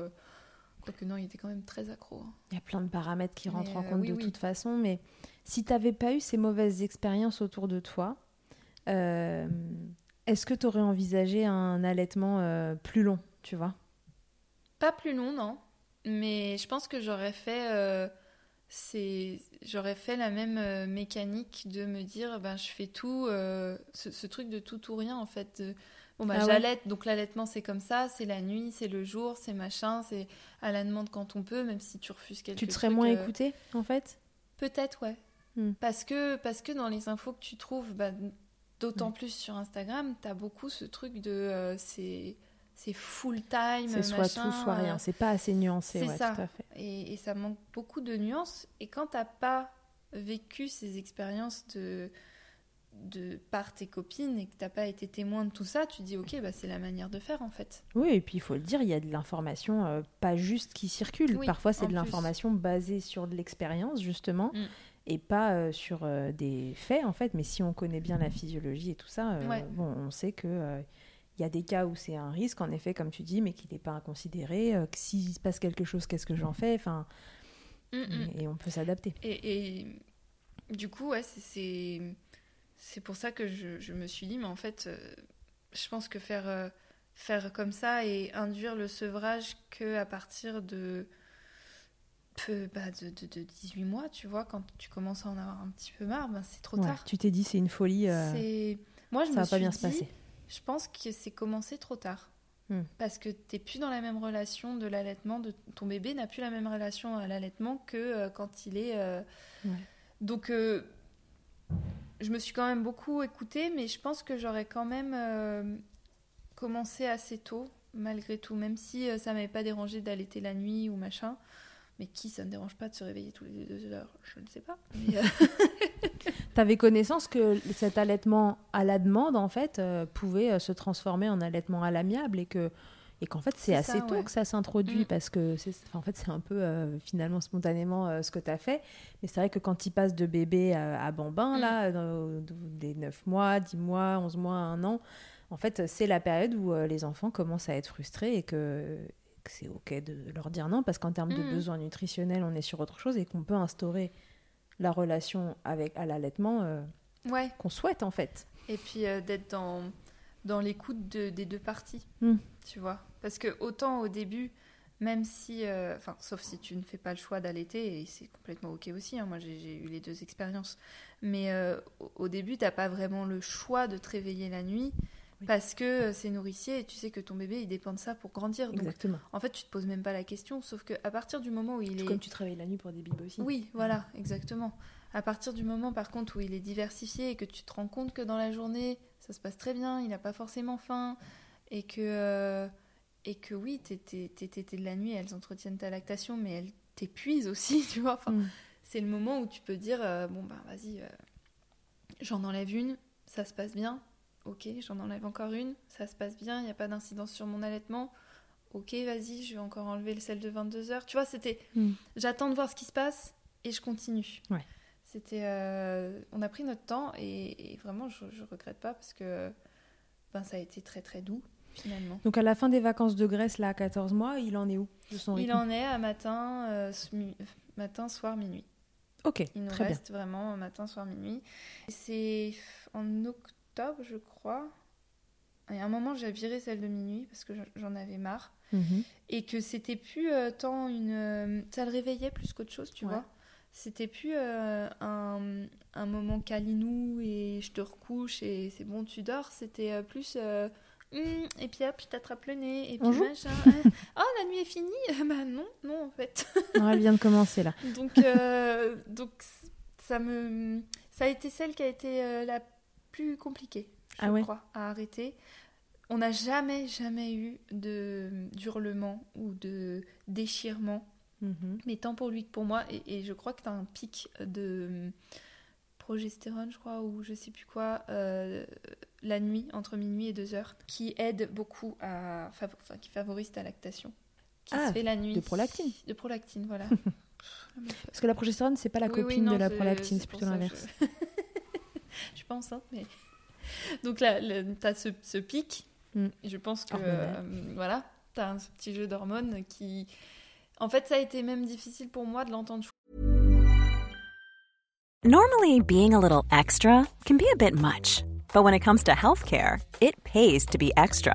Quoique non, il était quand même très accro. hein. Il y a plein de paramètres qui Mais, rentrent en compte oui, de oui. toute façon, mais si tu n'avais pas eu ces mauvaises expériences autour de toi, euh, est-ce que tu aurais envisagé un allaitement euh, plus long, tu vois? Pas plus long, non. Mais je pense que j'aurais fait, euh, c'est, j'aurais fait la même euh, mécanique de me dire, ben je fais tout, ce, ce truc de tout ou rien en fait. bon bah Ah ouais. j'allaite, donc l'allaitement c'est comme ça, c'est la nuit, c'est le jour, c'est machin, c'est à la demande quand on peut, même si tu refuses quelque Tu te serais trucs, moins euh, écouté, en fait? Peut-être, ouais. Hmm. Parce, que, parce que dans les infos que tu trouves, bah, d'autant Ouais. plus sur Instagram, t'as beaucoup ce truc de euh, c'est, c'est full time, C'est soit machin, tout, soit rien. euh, C'est pas assez nuancé, c'est ouais, ça. tout à fait. et, et ça manque beaucoup de nuances. Et quand t'as pas vécu ces expériences de, de par tes copines et que t'as pas été témoin de tout ça, tu dis ok, bah, c'est la manière de faire en fait. Oui, et puis il faut le dire, il y a de l'information euh, pas juste qui circule. Oui, Parfois, c'est de l'information basée sur de l'expérience, justement, Mm. Et pas euh, sur euh, des faits, en fait. Mais si on connaît bien la physiologie et tout ça, euh, Ouais. bon, on sait que il y a des cas où c'est un risque, en effet, comme tu dis, mais qu'il n'est pas inconsidéré. que s'il se passe quelque chose, qu'est-ce que j'en fais? Enfin, Mm, mm. et on peut s'adapter. Et, et du coup, ouais, c'est- c'est pour ça que je, je me suis dit, mais en fait, je pense que faire, faire comme ça et induire le sevrage que à partir de, peu, bah, de, de, de 18 mois, tu vois, quand tu commences à en avoir un petit peu marre, ben, c'est trop Ouais, tard. tu t'es dit, c'est une folie, euh, C'est- Moi, je ça me va pas suis bien se dit, passer. Je pense que c'est commencé trop tard. Hmm. Parce que t'es plus dans la même relation de l'allaitement, de ton bébé n'a plus la même relation à l'allaitement que euh, quand il est. euh, Ouais. Donc, je me suis quand même beaucoup écoutée, mais je pense que j'aurais quand même commencé assez tôt, malgré tout, même si ça m'avait pas dérangé d'allaiter la nuit ou machin. Mais qui ça ne dérange pas de se réveiller tous les deux heures Je ne sais pas. Mais, euh, Tu avais connaissance que cet allaitement à la demande, en fait, euh, pouvait euh, se transformer en allaitement à l'amiable et que et qu'en fait, c'est assez ça, tôt ouais. que ça s'introduit Mm. parce que c'est en fait, c'est un peu euh, finalement spontanément euh, ce que tu as fait. Mais c'est vrai que quand il passe de bébé à, à bambin, Mm. là, des 9 mois, 10 mois, 11 mois, 1 an, en fait, c'est la période où les enfants commencent à être frustrés et que, que c'est OK de leur dire non parce qu'en termes de Mm. besoins nutritionnels, on est sur autre chose et qu'on peut instaurer la relation avec à l'allaitement euh, ouais. qu'on souhaite en fait. Et puis euh, d'être dans, dans l'écoute de- des deux parties, Mm. tu vois. Parce que autant au début, même si, euh, enfin, sauf si tu ne fais pas le choix d'allaiter, et c'est complètement ok aussi. hein, moi, j'ai eu les deux expériences. Mais euh, au, au début, t'as pas vraiment le choix de te réveiller la nuit. Oui. Parce que euh, c'est nourricier et tu sais que ton bébé il dépend de ça pour grandir. Donc Exactement. en fait tu te poses même pas la question. Sauf que à partir du moment où il est. Comme tu te réveilles la nuit pour des bibes aussi. Oui, voilà, exactement. À partir du moment, par contre, où il est diversifié et que tu te rends compte que dans la journée, ça se passe très bien, il n'a pas forcément faim, et que, euh, et que oui, tes tétés de la nuit, elles entretiennent ta lactation, mais elles t'épuisent aussi, tu vois. Enfin, Mm. C'est le moment où tu peux dire, euh, bon, ben vas-y, euh, j'en enlève une, ça se passe bien. Ok, j'en enlève encore une, ça se passe bien, il n'y a pas d'incidence sur mon allaitement. Ok, vas-y, je vais encore enlever celle de 22 heures. Tu vois, c'était Mm. j'attends de voir ce qui se passe et je continue. Ouais. C'était, euh, on a pris notre temps et, et vraiment je, je regrette pas parce que ben ça a été très très doux finalement. Donc à la fin des vacances de Grèce, là, à 14 mois, il en est où de son Il en est à matin, euh, matin, soir, minuit. Ok, Il nous très bien. reste vraiment matin, soir, minuit. C'est en octobre, je crois. Et à un moment, j'ai viré celle de minuit parce que j'en avais marre. Mhm. et que c'était plus euh, tant une euh, ça le réveillait plus qu'autre chose tu Ouais. vois c'était plus euh, un, un moment câlinou et je te recouche et c'est bon tu dors c'était plus euh, Hum, et puis hop je t'attrape le nez et puis On joue machin oh la nuit est finie bah non non en fait Non, elle vient de commencer là. donc donc ça me, ça a été celle qui a été la plus compliquée, je Ah ouais crois, à arrêter. On n'a jamais, jamais eu de d'hurlement ou de déchirement, Mhm. mais tant pour lui que pour moi. Et, et je crois que tu as un pic de hum, progestérone, je crois, ou je sais plus quoi, euh, la nuit, entre minuit et 2 heures, qui aide beaucoup à, enfin, qui favorise ta lactation. Qui Ah, se fait la nuit. de prolactine. De prolactine, voilà. Parce que la progestérone, c'est pas la Oui, oui, copine non, de la prolactine, c'est plutôt l'inverse. Je... je suis pas enceinte, mais. Donc là, le- t'as ce, ce pic. Mm. Je pense que. Euh, voilà, t'as un- ce petit jeu d'hormones qui. En fait, ça a été même difficile pour moi de l'entendre Normally, being a little extra can be a bit much, but when it comes to healthcare, it pays to be extra.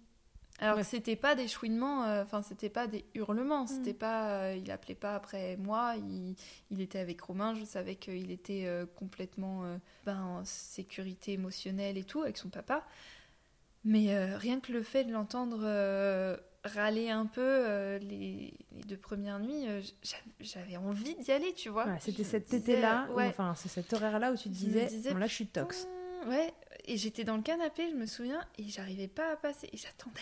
Alors Ouais. c'était pas des chouinements, euh, enfin c'était pas des hurlements, c'était pas, euh, il appelait pas après moi, il, il était avec Romain, je savais qu'il était euh, complètement ben, en sécurité émotionnelle et tout avec son papa. Mais rien que le fait de l'entendre râler un peu les, les deux premières nuits, j'a- j'avais envie d'y aller, tu vois. Ouais, C'était ou ouais. enfin, c'est cet horaire-là où tu te disais, disais, bon, là, je suis tox. Putain, Ouais, et j'étais dans le canapé, je me souviens, et j'arrivais pas à passer, et j'attendais.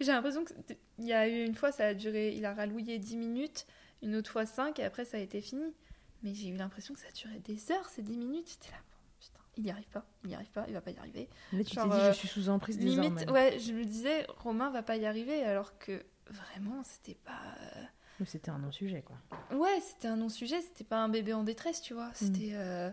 J'ai l'impression que c'était- il y a eu une fois, ça a duré, il a rallouillé 10 minutes, une autre fois 5, et après ça a été fini. Mais j'ai eu l'impression que ça durait des heures, ces 10 minutes. J'étais là, putain, il n'y arrive pas, il n'y arrive pas, il va pas y arriver. Là, tu t'es dit, euh, je suis sous emprise des Limite, hormones. ouais, je me disais, Romain va pas y arriver, alors que vraiment, c'était pas. euh, Mais C'était un non-sujet, quoi. Ouais, c'était un non-sujet, c'était pas un bébé en détresse, tu vois. C'était euh,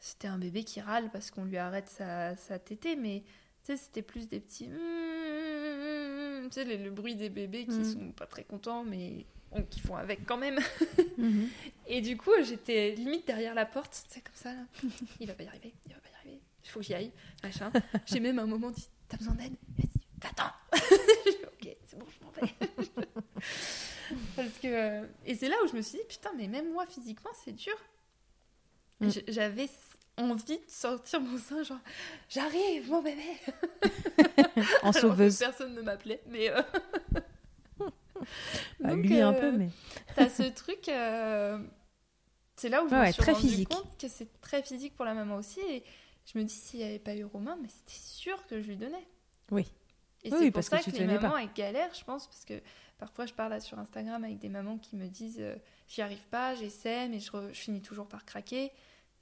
c'était un bébé qui râle parce qu'on lui arrête sa, sa tétée, mais sais, c'était plus des petits. Tu sais, le, le bruit des bébés qui Mm. sont pas très contents, mais qui font avec quand même. Mhm. Et du coup, j'étais limite derrière la porte, tu sais, comme ça. Là. Il va pas y arriver, il va pas y arriver, il faut que j'y aille, machin. J'ai même un moment dit T'as besoin d'aide? Vas-y, va-t'en Ok, c'est bon, je m'en vais. Parce que. euh, Et c'est là où je me suis dit Putain, mais même moi, physiquement, c'est dur. Mm. J- J'avais envie de sortir mon sein, genre J'arrive, mon bébé En sauveuse. Personne ne m'appelait, mais. euh, Bah, donc, lui, un euh, peu, mais. T'as ce truc. euh, C'est là où je Ouais, me suis très rendu physique. compte que c'est très physique pour la maman aussi. Et je me dis, s'il n'y avait pas eu Romain, mais c'était sûr que je lui donnais. Oui. Et Oui, c'est oui, pour parce ça que les pas. mamans, elles galèrent, je pense, parce que parfois je parle sur Instagram avec des mamans qui me disent, euh, j'y arrive pas, j'essaie, mais je, re- je finis toujours par craquer.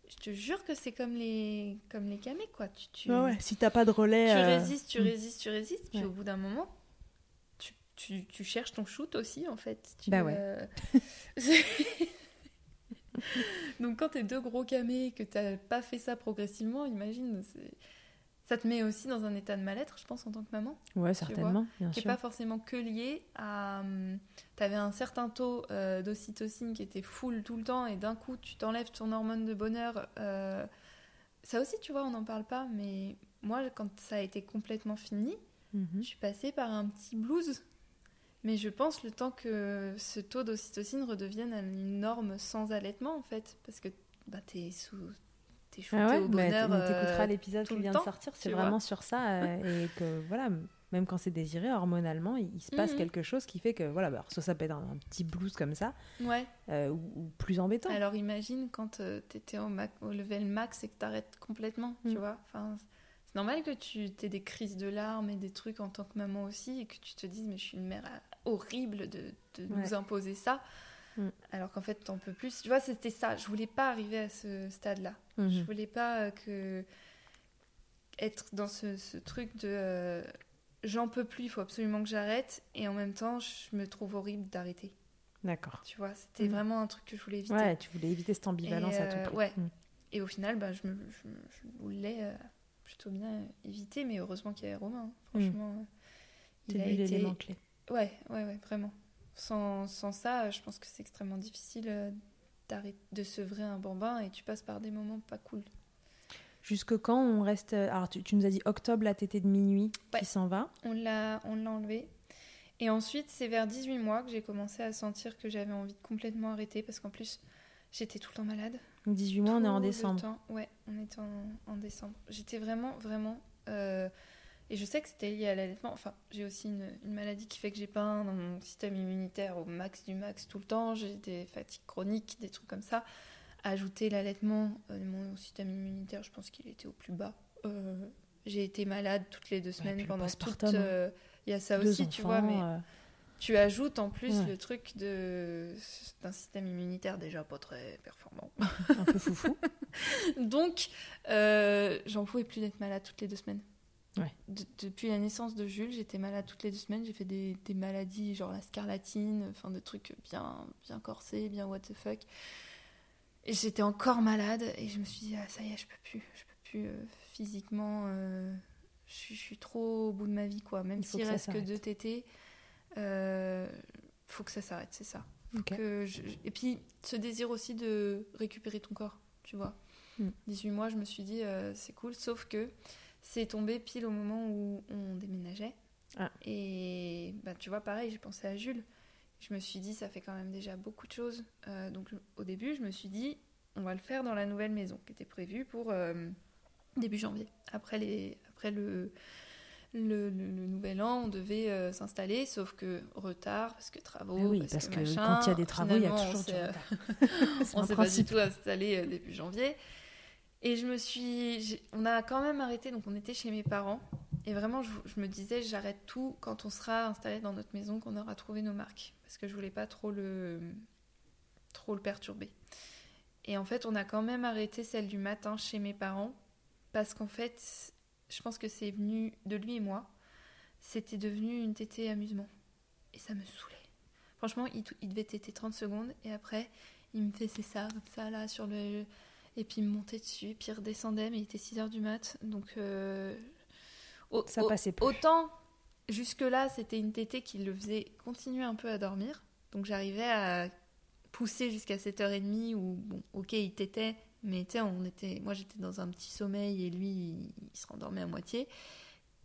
Je te jure que c'est comme les, comme les camés, quoi. Tu, tu, Ouais, ouais, si t'as pas de relais. tu euh, résistes, tu mm. résistes, tu résistes, puis Ouais. au bout d'un moment, tu, tu, tu cherches ton shoot aussi, en fait. Tu, Bah ouais. euh, Donc quand t'es deux gros camés et que t'as pas fait ça progressivement, imagine, c'est- ça te met aussi dans un état de mal-être, je pense, en tant que maman, Ouais, certainement, bien qui n'est pas forcément que lié à... hum, T'avais un certain taux euh, d'ocytocine qui était full tout le temps et d'un coup tu t'enlèves ton hormone de bonheur. euh, Ça aussi, tu vois, on n'en parle pas, mais moi, quand ça a été complètement fini, Mhm. je suis passée par un petit blues. Mais je pense le temps que ce taux d'ocytocine redevienne une norme sans allaitement, en fait. Parce que bah, t'es sous. T'es shooté Ah ouais, au bonheur. mais t'écouteras euh, l'épisode qui vient temps, de sortir, c'est vraiment vois. sur ça. euh, et que voilà, même quand c'est désiré, hormonalement, il, il se passe Mhm. quelque chose qui fait que, voilà, bah, alors, soit ça peut être un, un petit blues comme ça, Ouais. euh, ou, ou plus embêtant. Alors imagine quand euh, t'étais au, level max et que t'arrêtes complètement, Mm. tu vois. Enfin, c'est normal que tu aies des crises de larmes et des trucs en tant que maman aussi et que tu te dises mais je suis une mère horrible de, de Ouais. nous imposer ça. Mm. Alors qu'en fait t'en peux plus. Tu vois, c'était ça. Je voulais pas arriver à ce stade-là. Mhm. Je voulais pas euh, que être dans ce, ce truc de euh, j'en peux plus, il faut absolument que j'arrête et en même temps je me trouve horrible d'arrêter. D'accord. Tu vois, c'était Mm. vraiment un truc que je voulais éviter. Ouais, tu voulais éviter cette ambivalence à tout euh, prix. ouais. Mm. Et au final, bah, je, me, je, me- je l'ai euh, plutôt bien évité, mais heureusement qu'il y avait Romain. hein. Franchement, il a été. l'élément clé. Ouais, ouais, ouais, vraiment. Sans, sans ça, je pense que c'est extrêmement difficile euh, de sevrer un bambin et tu passes par des moments pas cool. Jusque quand on reste. Alors, tu, tu nous as dit octobre, la tétée de minuit Ouais. qui s'en va. On l'a, on l'a enlevé. Et ensuite, c'est vers 18 mois que j'ai commencé à sentir que j'avais envie de complètement arrêter parce qu'en plus, j'étais tout le temps malade. Donc, 18 mois, on est en décembre. temps. Ouais, on est en, en décembre. J'étais vraiment, vraiment. euh, Et je sais que c'était lié à l'allaitement. Enfin, j'ai aussi une, une maladie qui fait que j'ai pas un, mon système immunitaire au max du max tout le temps. J'ai des fatigues chroniques, des trucs comme ça. Ajouter l'allaitement, euh, mon système immunitaire, je pense qu'il était au plus bas. Euh, j'ai été malade toutes les deux semaines puis le pendant toute. euh, Il y a ça aussi, tu vois, mais euh, tu ajoutes en plus Ouais. le truc de d'un système immunitaire déjà pas très performant. un peu foufou. Donc, j'en pouvais plus d'être malade toutes les deux semaines. Ouais. De- depuis la naissance de Jules, j'étais malade toutes les deux semaines. J'ai fait des, des maladies, genre la scarlatine, enfin des trucs bien, bien corsés, bien what the fuck. Et j'étais encore malade et je me suis dit, ah, ça y est, je peux plus. Je peux plus euh, physiquement. euh, je, suis- je suis trop au bout de ma vie, quoi. Même s'il reste que deux tétés, euh, faut que ça s'arrête, c'est ça que je- Et puis, ce désir aussi de récupérer ton corps, tu vois. Mm. 18 mois, je me suis dit, euh, c'est cool, sauf que c'est tombé pile au moment où on déménageait. Ah. Et bah, tu vois, pareil, j'ai pensé à Jules. Je me suis dit, ça fait quand même déjà beaucoup de choses. Euh, donc, au début, je me suis dit, on va le faire dans la nouvelle maison qui était prévue pour euh, début janvier. Après, les... Après le... Le, le- le nouvel an, on devait euh, s'installer, sauf que retard, parce que travaux, Mais oui, parce, parce que machin. quand il y a des travaux, il y a toujours du retard. On s'est pas du tout installé début janvier. Et je me suis. On a quand même arrêté, donc on était chez mes parents. Et vraiment, je, me disais, j'arrête tout quand on sera installé dans notre maison, qu'on aura trouvé nos marques. Parce que je voulais pas trop le, trop le perturber. Et en fait, on a quand même arrêté celle du matin chez mes parents. Parce qu'en fait, je pense que c'est venu de lui et moi. C'était devenu une tétée amusement. Et ça me saoulait. Franchement, il, il devait téter 30 secondes. Et après, il me faisait ça, ça, là, sur le. Et puis il me montait dessus, et puis il redescendait, mais il était 6 h du mat. Donc. euh, au- Ça passait plus. Autant, jusque-là, c'était une tétée qui le faisait continuer un peu à dormir. Donc j'arrivais à pousser jusqu'à 7h30 où, bon, ok, il tétait, mais tu on était, moi j'étais dans un petit sommeil et lui, il, il se rendormait à moitié.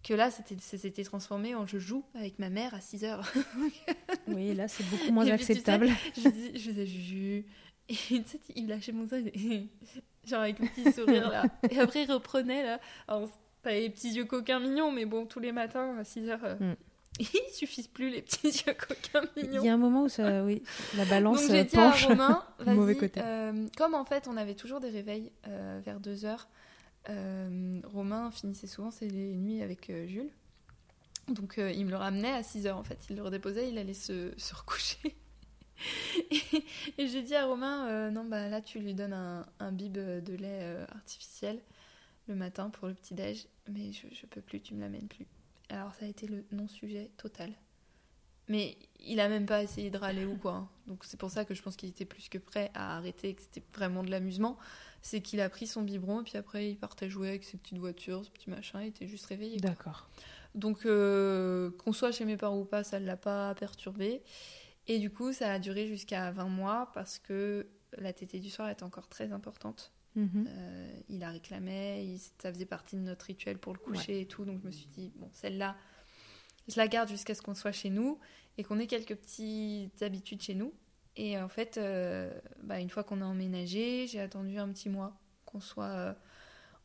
Que là, c'était, ça s'était transformé en je joue avec ma mère à 6h. Oui, là, c'est beaucoup moins Et puis, tu sais, acceptable. je, dis, je faisais Juju. Et tu sais, il lâchait mon sein, il- genre avec le petit sourire là. Et après, il reprenait là. Alors, pas les petits yeux coquins mignons, mais bon, tous les matins à 6 heures, euh, Mm. il suffisent plus les petits yeux coquins Il mignons. y a un moment où ça, oui, la balance Donc j'ai euh, dit à penche. Romain, du mauvais côté. euh, comme en fait on avait toujours des réveils euh, vers 2 heures, euh, Romain finissait souvent ses nuits avec Jules. Donc il me le ramenait à 6 heures en fait, il le redéposait, il allait se, se recoucher. et et j'ai dit à Romain, euh, non bah là tu lui donnes un, un bib de lait euh, artificiel le matin pour le petit-déj, mais je, je peux plus, tu me l'amènes plus. Alors ça a été le non-sujet total. Mais il a même pas essayé de râler ou quoi. hein. Donc c'est pour ça que je pense qu'il était plus que prêt à arrêter, que c'était vraiment de l'amusement. C'est qu'il a pris son biberon et puis après il partait jouer avec ses petites voitures, ce petit machin, il était juste réveillé. D'accord. Donc euh, qu'on soit chez mes parents ou pas, ça ne l'a pas perturbé. Et du coup ça a duré jusqu'à 20 mois parce que la tétée du soir est encore très importante. Mhm. Euh, il la réclamait, il- ça faisait partie de notre rituel pour le coucher et tout. Donc je me suis dit, bon, celle-là, je la garde jusqu'à ce qu'on soit chez nous et qu'on ait quelques petites habitudes chez nous. Et en fait, euh, bah, une fois qu'on a emménagé, j'ai attendu un petit mois qu'on soit. euh,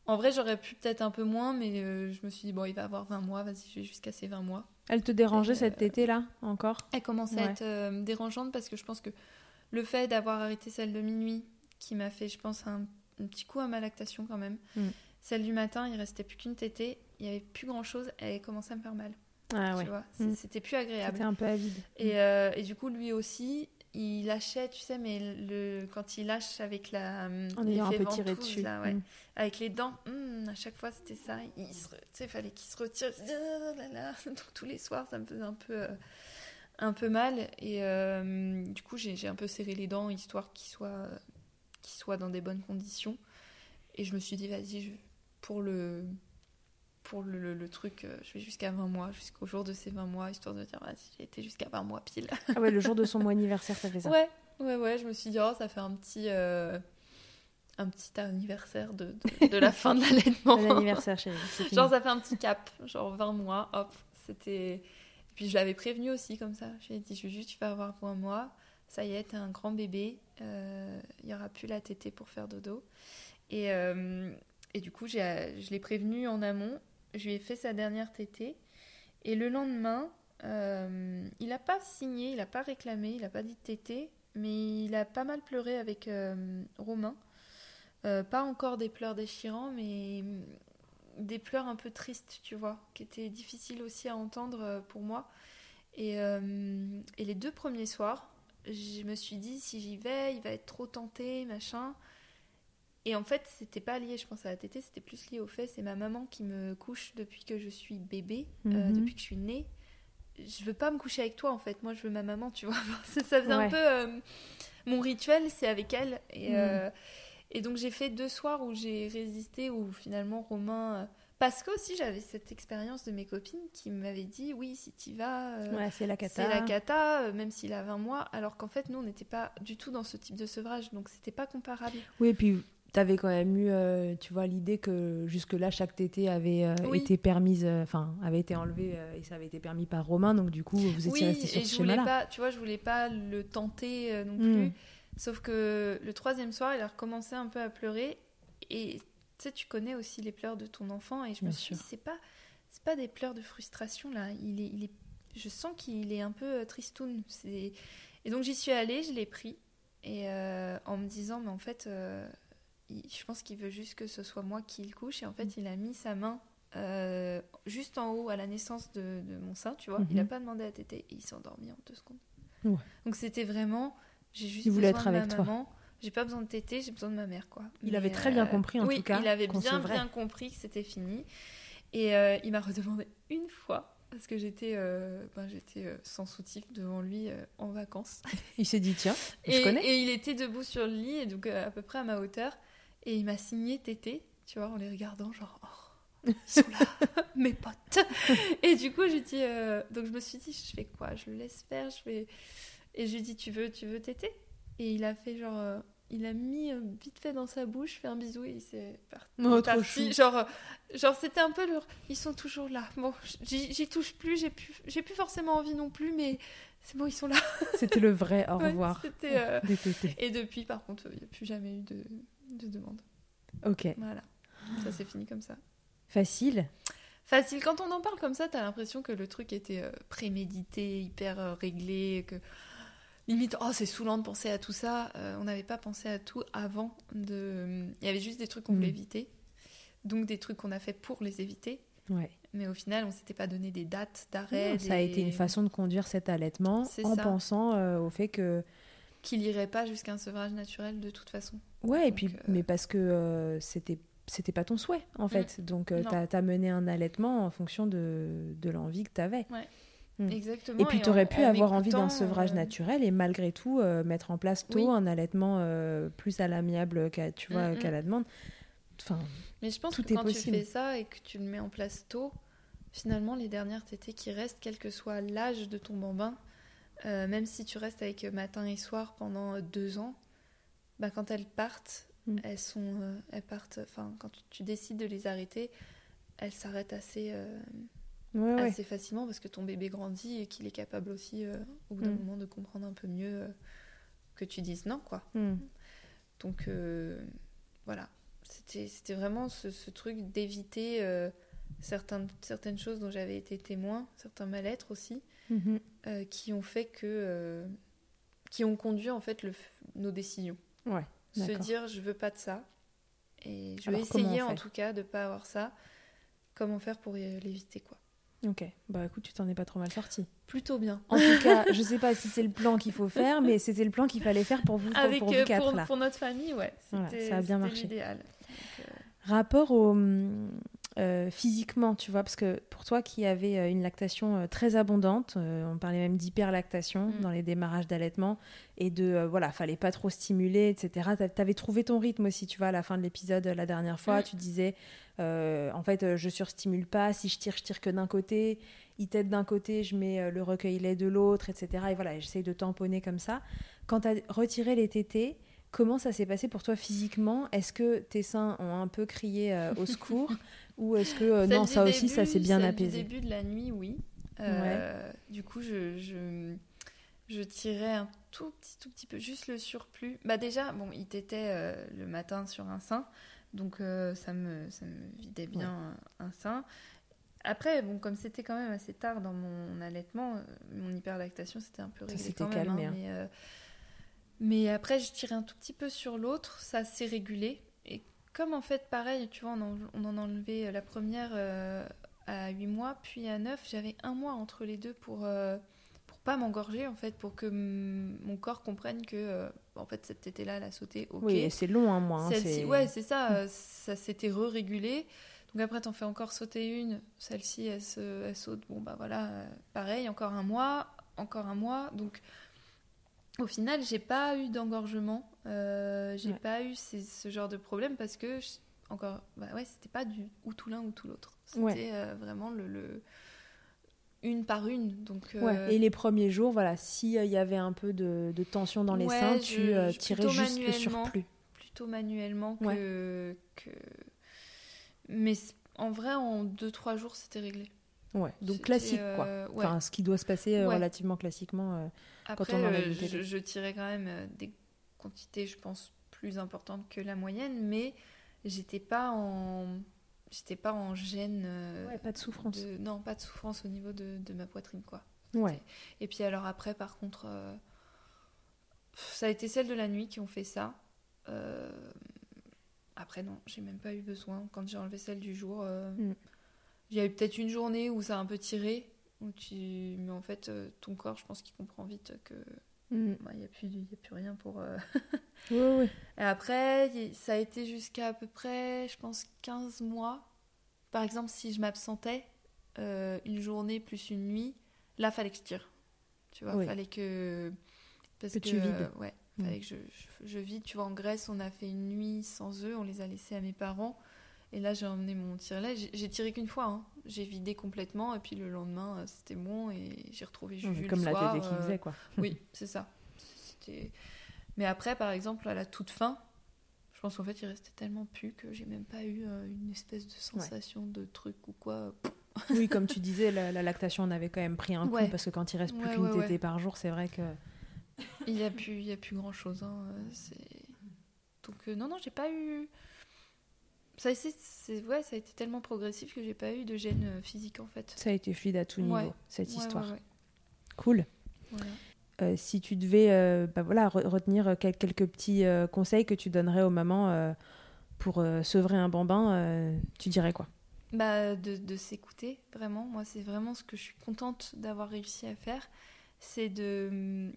En vrai, j'aurais pu peut-être un peu moins, mais je me suis dit, bon, il va avoir 20 mois, vas-y, je vais jusqu'à ces 20 mois. Elle te dérangeait Euh, cet été-là encore? Elle commençait à être euh, dérangeante parce que je pense que le fait d'avoir arrêté celle de minuit, qui m'a fait, je pense, un, un petit coup à ma lactation quand même. Mm. Celle du matin, il restait plus qu'une tétée, il y avait plus grand chose, elle commençait à me faire mal. Ah ouais. Tu vois, Mm. c'était plus agréable. C'était un peu avide. Et, euh, et du coup, lui aussi, il lâchait, tu sais, mais le, quand il lâche avec la. En ayant un peu tiré dessus. là, ouais. Mm. Avec les dents, hum, à chaque fois c'était ça. Il se, fallait qu'il se retire. Donc tous les soirs, ça me faisait un peu, euh, un peu mal. Et euh, du coup, j'ai un peu serré les dents histoire qu'il soit, qu'il soit dans des bonnes conditions. Et je me suis dit, vas-y, pour le, pour le, le- le truc, euh, je vais jusqu'à 20 mois, jusqu'au jour de ces 20 mois, histoire de dire, vas-y, j'ai été jusqu'à 20 mois pile. Ah ouais, le jour de son mois anniversaire, ça fait ça. Ouais, ouais, ouais, je me suis dit, oh, ça fait un petit, euh, un petit anniversaire de, de, la fin de l'allaitement. Bon anniversaire, chérie. Genre, ça fait un petit cap, genre 20 mois, hop, c'était. Puis je l'avais prévenu aussi comme ça. Je lui ai dit, juste, tu vas avoir pour un mois. Ça y est, t'es un grand bébé. Euh, il n'y aura plus la tétée pour faire dodo. Et, euh, et du coup, je l'ai prévenu en amont. Je lui ai fait sa dernière tétée. Et le lendemain, euh, il n'a pas signé, il n'a pas réclamé, il n'a pas dit tétée, mais il a pas mal pleuré avec Romain. pas encore des pleurs déchirants, mais des pleurs un peu tristes, tu vois, qui étaient difficiles aussi à entendre euh, pour moi. Et, euh, et, les deux premiers soirs, je me suis dit, si j'y vais, il va être trop tenté, machin. Et en fait, c'était pas lié, je pense, à la tétée, c'était plus lié au fait, c'est ma maman qui me couche depuis que je suis bébé, euh, mhm. depuis que je suis née. Je veux pas me coucher avec toi, en fait. Moi, je veux ma maman, tu vois. ça, faisait un peu. mon rituel, c'est avec elle. Et. Mhm. Et donc j'ai fait deux soirs où j'ai résisté, où finalement Romain... Euh, parce que aussi j'avais cette expérience de mes copines qui m'avaient dit oui si tu vas euh, c'est la cata c'est la cata euh, même s'il a 20 mois alors qu'en fait nous on n'était pas du tout dans ce type de sevrage donc c'était pas comparable oui et puis tu avais quand même eu tu vois l'idée que jusque là chaque tété avait été permise enfin avait été enlevée et ça avait été permis par Romain donc du coup vous étiez resté sur ce schéma là pas tu vois je voulais pas le tenter non hmm. plus Sauf que le troisième soir, il a recommencé un peu à pleurer. Et tu sais, tu connais aussi les pleurs de ton enfant. Et je me suis dit, c'est pas, c'est pas des pleurs de frustration là. Il est, il est, je sens qu'il est un peu euh, tristoun. Et donc j'y suis allée, je l'ai pris. Et euh, en me disant, mais en fait, euh, je pense qu'il veut juste que ce soit moi qui le couche. Et en fait, mm. il a mis sa main juste en haut à la naissance de, mon sein, tu vois. Il n'a mm-hmm. pas demandé à téter et il s'est endormi en deux secondes. Donc c'était vraiment j'ai juste besoin être avec ma maman. J'ai pas besoin de téter, j'ai besoin de ma mère, quoi. Il avait très bien euh, compris, en tout cas. Il avait bien, bien compris que c'était fini. Et euh, il m'a redemandé une fois, parce que j'étais euh, ben, j'étais sans soutif devant lui en vacances. Il s'est dit, tiens, je connais. Et il était debout sur le lit, et donc à peu près à ma hauteur. Et il m'a signé tété, tu vois, en les regardant, genre, oh, ils sont là, mes potes. et du coup, j'ai dit, donc je me suis dit, je fais quoi? Je le laisse faire, je vais. Et je lui ai dit, tu veux, tu veux téter Et il a fait genre. Euh, il a mis euh, vite fait dans sa bouche, fait un bisou et il s'est parti. Oh, trop chou. Genre, euh, genre c'était un peu leur. Ils sont toujours là. Bon, j'y touche plus, j'ai plus, j'ai plus forcément envie non plus, mais c'est bon, ils sont là. C'était le vrai au revoir. c'était. Et depuis, par contre, il n'y a plus jamais eu de, de demande. Ok. Voilà. Ça s'est fini comme ça. Facile facile. Quand on en parle comme ça, t'as l'impression que le truc était prémédité, hyper réglé, que limite, oh, c'est saoulant de penser à tout ça. Euh, on n'avait pas pensé à tout avant. De... Il y avait juste des trucs qu'on voulait mm. éviter. Donc des trucs qu'on a fait pour les éviter. Ouais. Mais au final, on s'était pas donné des dates d'arrêt. Ça a été une façon de conduire cet allaitement en pensant euh, au fait que qu'il irait pas jusqu'à un sevrage naturel de toute façon. Ouais, et puis euh, mais parce que c'était c'était pas ton souhait en mm. fait. Donc tu as, mené un allaitement en fonction de, de l'envie que tu avais. Ouais. Mm. Exactement. Et puis tu aurais pu avoir envie d'un sevrage euh, naturel et malgré tout euh, mettre en place tôt un allaitement euh, plus à l'amiable qu'à tu vois, mm. qu'à la demande. Enfin, Mais je pense que quand tu fais ça et que tu le mets en place tôt, finalement les dernières tétées qui restent, quel que soit l'âge de ton bambin, même si tu restes avec matin et soir pendant deux ans, bah, quand elles partent, elles sont, elles partent. Enfin, quand tu, décides de les arrêter, elles s'arrêtent assez assez facilement parce que ton bébé grandit et qu'il est capable aussi euh, au bout d'un mm. moment de comprendre un peu mieux euh, que tu dises non quoi. Mm. Donc euh, voilà, c'était vraiment ce, truc d'éviter certaines, certaines choses dont j'avais été témoin, certains mal-être aussi, mm-hmm. qui ont fait que qui ont conduit en fait le, nos décisions. Ouais, Se dire je veux pas de ça et je vais essayer en tout cas de pas avoir ça. Comment faire pour l'éviter quoi Ok, bah écoute, tu t'en es pas trop mal sorti. Plutôt bien. En tout cas, je sais pas si c'est le plan qu'il faut faire, mais c'était le plan qu'il fallait faire pour vous, Avec, pour, euh, quatre, pour, là. pour, notre famille, ouais. ça a bien marché. Euh, Rapport au euh, physiquement, tu vois, parce que pour toi qui avais une lactation très abondante, on parlait même d'hyperlactation mm. dans les démarrages d'allaitement et de voilà, fallait pas trop stimuler, etc. Tu avais trouvé ton rythme aussi, tu vois, à la fin de l'épisode la dernière fois, mm. tu disais euh, en fait, euh, je surstimule pas. Si je tire, je tire que d'un côté. Il t'aide d'un côté, je mets euh, le recueil lait de l'autre, etc. Et voilà, j'essaye de tamponner comme ça. Quand tu as retiré les tétés, Comment ça s'est passé pour toi physiquement? Est-ce que tes seins ont un peu crié euh, au secours? Ou est-ce que euh, non, ça aussi, ça s'est bien apaisé Du début de la nuit, oui. Euh, Du coup, je, je, je tirais un tout petit, tout petit peu, juste le surplus. Bah déjà, bon, il t'était euh, le matin sur un sein, donc ça, me, ça me vidait bien un, un sein. Après, bon, comme c'était quand même assez tard dans mon allaitement, mon hyperlactation, c'était un peu Ça réglé s'était quand même. calmé, hein, hein. mais, euh, mais après, je tirais un tout petit peu sur l'autre, ça s'est régulé. Comme en fait, pareil, tu vois, on en, on en a enlevé la première euh, à 8 mois, puis à 9, j'avais un mois entre les deux pour, euh, pour pas m'engorger, en fait, pour que mon corps comprenne que, euh, en fait, cette tétée-là, elle a sauté, ok. Oui, c'est long, un mois. hein, Celle-ci, c'est- ouais, c'est ça, euh, ça s'était re-régulé. Donc après, t'en fais encore sauter une, celle-ci, elle, elle saute, bon bah voilà, euh, pareil, encore un mois, encore un mois. Donc au final, j'ai pas eu d'engorgement, euh, j'ai Ouais. pas eu ces- ce genre de problème parce que, je- encore, bah ouais, c'était pas du ou tout l'un ou tout l'autre. C'était Ouais. euh, vraiment le, le- une par une. Donc, Ouais, euh, Et les premiers jours, voilà, s'il y avait un peu de, de tension dans les Ouais, seins, tu euh, je- tirais juste le surplus. plutôt manuellement Ouais. que, que... Mais en vrai, en 2-3 jours, c'était réglé. Ouais, donc classique, quoi. euh, ouais. Enfin, ce qui doit se passer euh, Ouais. relativement classiquement. euh, Après, on enlève euh, le je, tirais quand même des quantités, je pense, plus importantes que la moyenne, mais j'étais pas en... J'étais pas en gêne. Ouais, pas de souffrance. de- Non, pas de souffrance au niveau de, de ma poitrine, quoi. Ouais. Et puis alors après, par contre, euh, ça a été celles de la nuit qui ont fait ça. Euh, Après, non, j'ai même pas eu besoin. Quand j'ai enlevé celle du jour, euh, Mm. Il y a eu peut-être une journée où ça a un peu tiré. Où tu... Mais en fait, euh, ton corps, je pense qu'il comprend vite que Mm. bah, il n'y a, plus- y a plus rien pour... euh, Oui, oui. Et après, ça a été jusqu'à à peu près, je pense, 15 mois. Par exemple, si je m'absentais euh, une journée plus une nuit, là, fallait que je tire. Tu vois, Oui. fallait que... Parce Que que, tu vides. ouais, Mm. fallait que je, je, je vide. Tu vois, en Grèce, on a fait une nuit sans eux, on les a laissés à mes parents. Et là, j'ai emmené mon tire-lait. J'ai- tiré qu'une fois. hein. J'ai vidé complètement. Et puis le lendemain, euh, c'était bon. Et j'ai retrouvé Juju Comme la soir, tétée qui euh, faisait, quoi. oui, c'est ça. Mais après, par exemple, à la toute fin, je pense qu'en fait, il restait tellement pu que j'ai même pas eu euh, une espèce de sensation de truc ou quoi. Oui, comme tu disais, la, la lactation en avait quand même pris un coup Ouais. parce que quand il reste plus Ouais, qu'une tétée par jour, c'est vrai que. Il y a plus, il y a plus grand chose. C'est... Donc euh, non, non, j'ai pas eu. Ça, a été- c'est, ouais, ça a été tellement progressif que j'ai pas eu de gêne euh, physique en fait. Ça a été fluide à tout Ouais. niveau, cette Ouais, histoire. Cool. Voilà. Euh, si tu devais euh, bah voilà, re- retenir quel- quelques petits euh, conseils que tu donnerais aux mamans pour sevrer un bambin, tu dirais quoi? Bah, de, de s'écouter, vraiment. Moi, c'est vraiment ce que je suis contente d'avoir réussi à faire. C'est de. hum,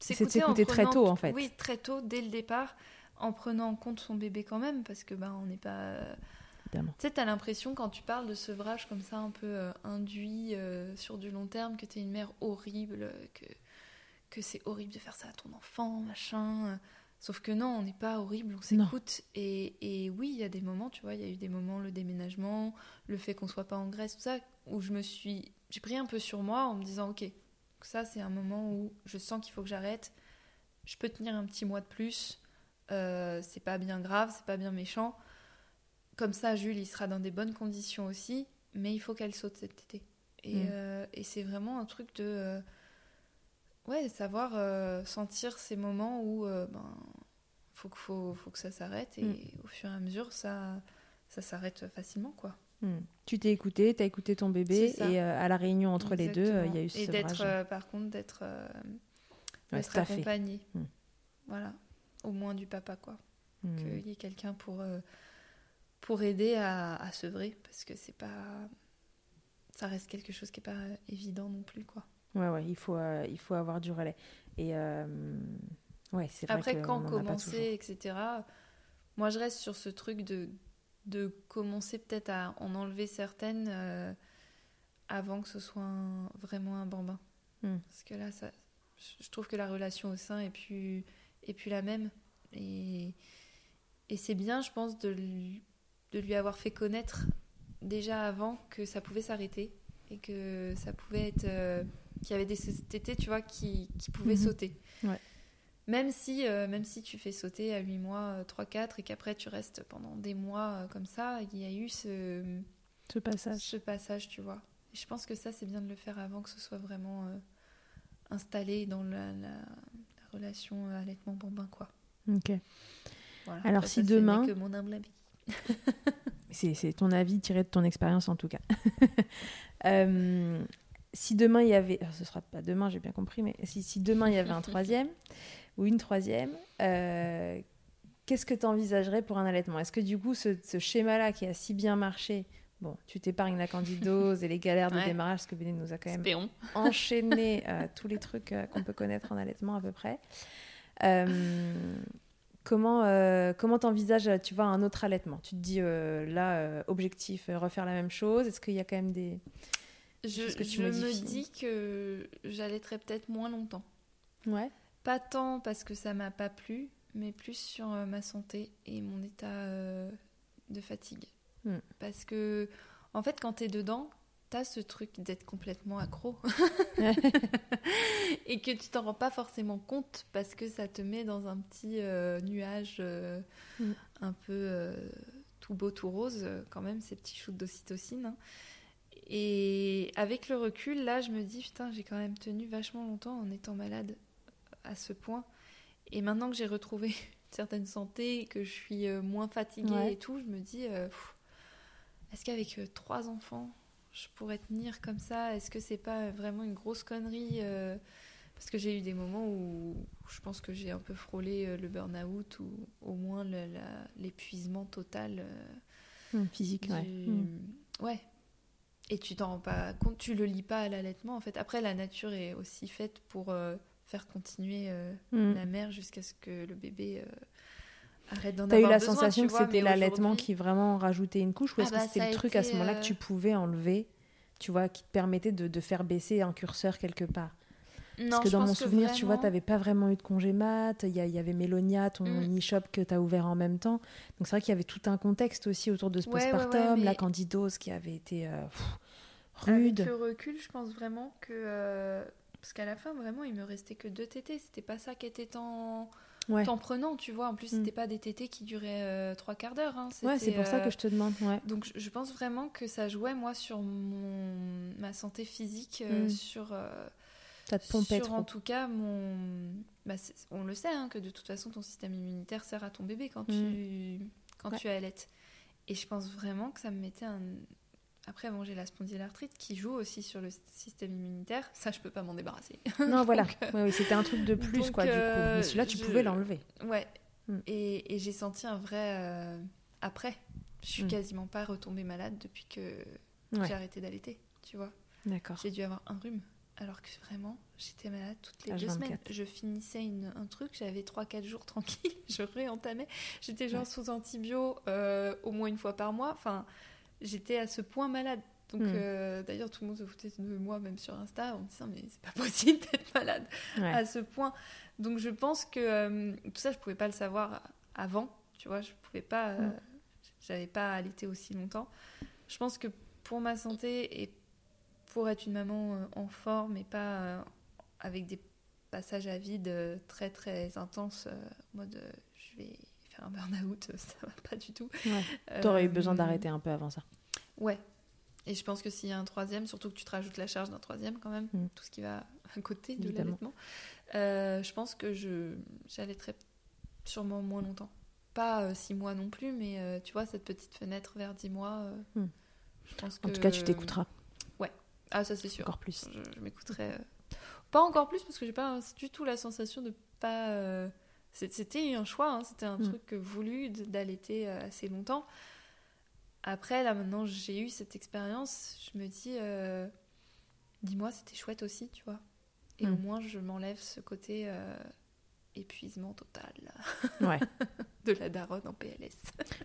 s'écouter très tôt, en fait. Oui, très tôt, dès le départ, en prenant en compte son bébé quand même, parce que bah, on n'est pas. Tu sais, t'as l'impression quand tu parles de sevrage comme ça, un peu euh, induit euh, sur du long terme, que t'es une mère horrible, que, que c'est horrible de faire ça à ton enfant, machin. euh. Sauf que non, on n'est pas horrible, on s'écoute. Et, et oui, il y a des moments, tu vois, il y a eu des moments, le déménagement, le fait qu'on soit pas en Grèce, tout ça, où je me suis. J'ai pris un peu sur moi en me disant, ok, ça c'est un moment où je sens qu'il faut que j'arrête. Je peux tenir un petit mois de plus. Euh, c'est pas bien grave, c'est pas bien méchant. Comme ça, Jules, il sera dans des bonnes conditions aussi, mais il faut qu'elle saute cet été. Et, Mm. euh, et c'est vraiment un truc de. euh, ouais, savoir sentir ces moments où. ben, faut, que- faut, faut que ça s'arrête, et Mm. au fur et à mesure, ça, ça s'arrête facilement, quoi. Hmm. Tu t'es écouté, tu as écouté ton bébé et à la réunion entre les deux, il y a eu ce Et d'être, par contre, d'être Ouais, accompagné. Mm. Voilà. Au moins du papa, quoi. Hmm. Qu'il y ait quelqu'un pour, euh, pour aider à, à sevrer, parce que c'est pas. Ça reste quelque chose qui est pas évident non plus, quoi. Ouais, ouais, il faut, euh, il faut avoir du relais. Et euh, ouais, c'est vrai Après, qu'on quand commencer, etc., moi je reste sur ce truc de, de commencer peut-être à en enlever certaines euh, avant que ce soit un- vraiment un bambin. Hmm. Parce que là, ça, je trouve que la relation au sein est plus, est plus la même. Et, et c'est bien, je pense, de lui, de lui avoir fait connaître déjà avant que ça pouvait s'arrêter et que ça pouvait être. euh, qu'il y avait des tétés, tu vois, qui, qui pouvaient Mhm. sauter. Ouais. Même si, euh, même si tu fais sauter à 8 mois 3-4 et qu'après tu restes pendant des mois comme ça, il y a eu ce, ce passage. Ce passage, tu vois. Et je pense que ça, c'est bien de le faire avant que ce soit vraiment installé dans la, la, relation allaitement-bambin, quoi. Ok. Voilà. Alors Après, si ça, demain... C'est que mon humble avis. C'est ton avis tiré de ton expérience en tout cas. Euh, si demain il y avait, alors, ce sera pas demain, j'ai bien compris, mais si, si, demain il y avait un troisième ou une troisième, euh, qu'est-ce que tu envisagerais pour un allaitement? Est-ce que du coup ce, ce schéma-là qui a si bien marché, bon, tu t'épargnes la candidose et les galères de Ouais. démarrage, parce que Béné nous a quand même enchaîné euh, tous les trucs euh, qu'on peut connaître en allaitement à peu près. Euh, comment euh, comment t'envisages, tu vois, un autre allaitement? Tu te dis là, objectif, refaire la même chose Est-ce qu'il y a quand même des Je, que tu je me dis que j'allaiterai peut-être moins longtemps. Ouais. Pas tant parce que ça m'a pas plu, mais plus sur ma santé et mon état de fatigue. Hmm. Parce que, en fait, quand t'es dedans, t'as ce truc d'être complètement accro. et que tu t'en rends pas forcément compte parce que ça te met dans un petit euh, nuage euh, Hmm. un peu euh, tout beau, tout rose, quand même, ces petits shoots d'ocytocine. hein. Et avec le recul, là, je me dis, putain, j'ai quand même tenu vachement longtemps en étant malade à ce point. Et maintenant que j'ai retrouvé une certaine santé, que je suis moins fatiguée Ouais. et tout, je me dis, euh, pff, est-ce qu'avec euh, trois enfants, je pourrais tenir comme ça? Est-ce que c'est pas vraiment une grosse connerie euh, Parce que j'ai eu des moments où je pense que j'ai un peu frôlé euh, le burn-out ou au moins l'épuisement total. Hmm, Physique, ouais. Hmm. Ouais. Et tu t'en rends pas compte, tu le lis pas à l'allaitement en fait. Après, la nature est aussi faite pour euh, faire continuer euh, Hmm. la mère jusqu'à ce que le bébé euh, arrête d'en T'as eu la besoin, sensation que vois, c'était l'allaitement qui vraiment rajoutait une couche ou Ah est-ce bah, que c'était ça le truc à ce moment-là euh, que tu pouvais enlever, tu vois, qui te permettait de, de faire baisser un curseur quelque part? Non, Parce que dans mon souvenir, tu vois, t'avais pas vraiment eu de congé mat, il y, avait Mélonia, ton Mm. e-shop que t'as ouvert en même temps. Donc c'est vrai qu'il y avait tout un contexte aussi autour de ce Ouais, ouais, ouais, postpartum, la candidose qui avait été euh, pff, Avec rude. le recul, je pense vraiment que. euh, Parce qu'à la fin, vraiment, il me restait que deux tétés. C'était pas ça qui était tant, Ouais. tant prenant, tu vois. En plus, Mm. c'était pas des tétés qui duraient euh, trois quarts d'heure. hein. Ouais, c'est pour ça euh, que je te demande. Ouais. Donc, je- pense vraiment que ça jouait, moi, sur mon... ma santé physique, euh, Mm. sur. euh, Ça te pompait sur trop. en tout cas mon. Bah, on le sait, hein, que de toute façon, ton système immunitaire sert à ton bébé quand tu, quand Mm. Ouais. tu allaites. Et je pense vraiment que ça me mettait un. Après, bon, j'ai la spondylarthrite qui joue aussi sur le système immunitaire. Ça, je peux pas m'en débarrasser. Non, voilà. Euh, Ouais, ouais, c'était un truc de plus, donc, quoi, du coup. euh, Mais celui-là, tu je- pouvais l'enlever. Ouais. Mm. Et, et j'ai senti un vrai. euh, Après, je suis Mm. quasiment pas retombée malade depuis que Ouais. j'ai arrêté d'allaiter. Tu vois, D'accord. j'ai dû avoir un rhume. Alors que vraiment, j'étais malade toutes les deux H24. semaines. Je finissais une- un truc, j'avais 3-4 jours tranquille, je réentamais. J'étais genre Ouais. sous antibio euh, au moins une fois par mois. Enfin, j'étais à ce point malade. Donc, Mm. euh, d'ailleurs, tout le monde se foutait de moi, même sur Insta, en me disant, mais c'est pas possible d'être malade Ouais. à ce point. Donc je pense que euh, tout ça, je pouvais pas le savoir avant, tu vois, je pouvais pas, euh, Mm. j'avais pas allaité aussi longtemps. Je pense que pour ma santé et pour être une maman euh, en forme et pas avec des passages à vide très très intenses, en mode je vais un burn-out, ça va pas du tout. Ouais. T'aurais eu Euh, besoin d'arrêter un peu avant ça. Ouais. Et je pense que s'il y a un troisième, surtout que tu te rajoutes la charge d'un troisième quand même, Mm. tout ce qui va à côté de l'allaitement, euh, je pense que je j'allaiterai sûrement moins longtemps. Pas euh, six mois non plus, mais euh, tu vois, cette petite fenêtre vers dix mois, euh, Mm. je pense que... En tout cas, tu t'écouteras Ah, ça c'est sûr. encore plus. Je, je m'écouterai. euh, Pas encore plus parce que j'ai pas du tout la sensation de pas. euh, C'était un choix, hein, c'était un Mm. truc voulu d'allaiter euh, assez longtemps. Après, là maintenant, j'ai eu cette expérience. Je me dis, euh, dis-moi, c'était chouette aussi, tu vois. Et Mm. au moins, je m'enlève ce côté euh, épuisement total. Ouais. de la daronne en PLS.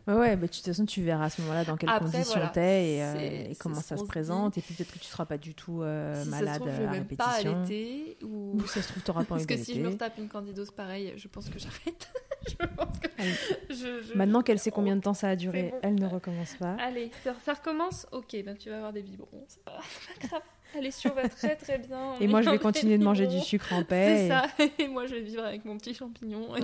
Ouais, ouais, bah, de toute façon, tu verras à ce moment-là dans quelles Après, conditions voilà, t'es et, euh, et comment ça se se présente. Et puis peut-être que tu seras pas du tout euh, si ça se malade trouve, je à même pas répétition. allaiter ou... Ou ça se trouve, t'auras pas Parce envie que si je me retape une candidose pareille, je pense que j'arrête. je pense que Allez. je- je- Maintenant qu'elle sait combien de temps ça a duré, bon. elle ne recommence pas. Allez, ça, ça recommence. Ok, ben tu vas avoir des biberons. C'est pas, c'est grave. Allez, on va très très bien. Et moi, je vais continuer de manger du sucre en C'est paix ça. Et moi, je vais vivre avec mon petit champignon. et,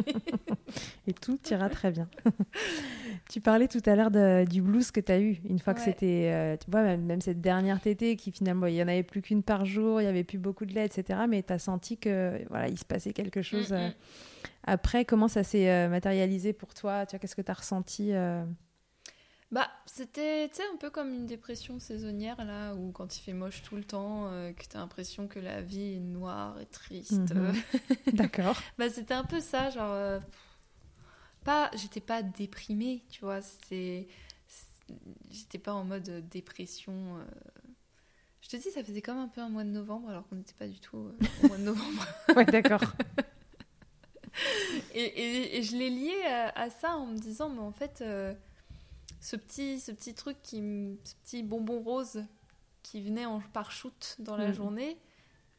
et tout ira très bien. tu parlais tout à l'heure du blues que tu as eu. Une fois que c'était, euh, tu vois, même, même cette dernière tétée qui finalement, il y en avait plus qu'une par jour, il y avait plus beaucoup de lait, etc. Mais tu as senti que voilà, il se passait quelque chose. Mm, euh, mm. Après, comment ça s'est euh, matérialisé pour toi? Tu qu'est-ce que tu as ressenti Bah, c'était tu un peu comme une dépression saisonnière, là, où quand il fait moche tout le temps, euh, que t'as l'impression que la vie est noire et triste. Mhm. D'accord. bah, c'était un peu ça, genre. euh, pas, j'étais pas déprimée, tu vois. C'était. J'étais pas en mode euh, dépression. euh. Je te dis, ça faisait comme un peu un mois de novembre, alors qu'on n'était pas du tout au mois de novembre. Ouais, d'accord. Et, et- et je l'ai lié à, à ça en me disant, mais en fait, ce, petit, ce petit truc, qui, ce petit bonbon rose qui venait en, par shoot dans la Mhm. journée,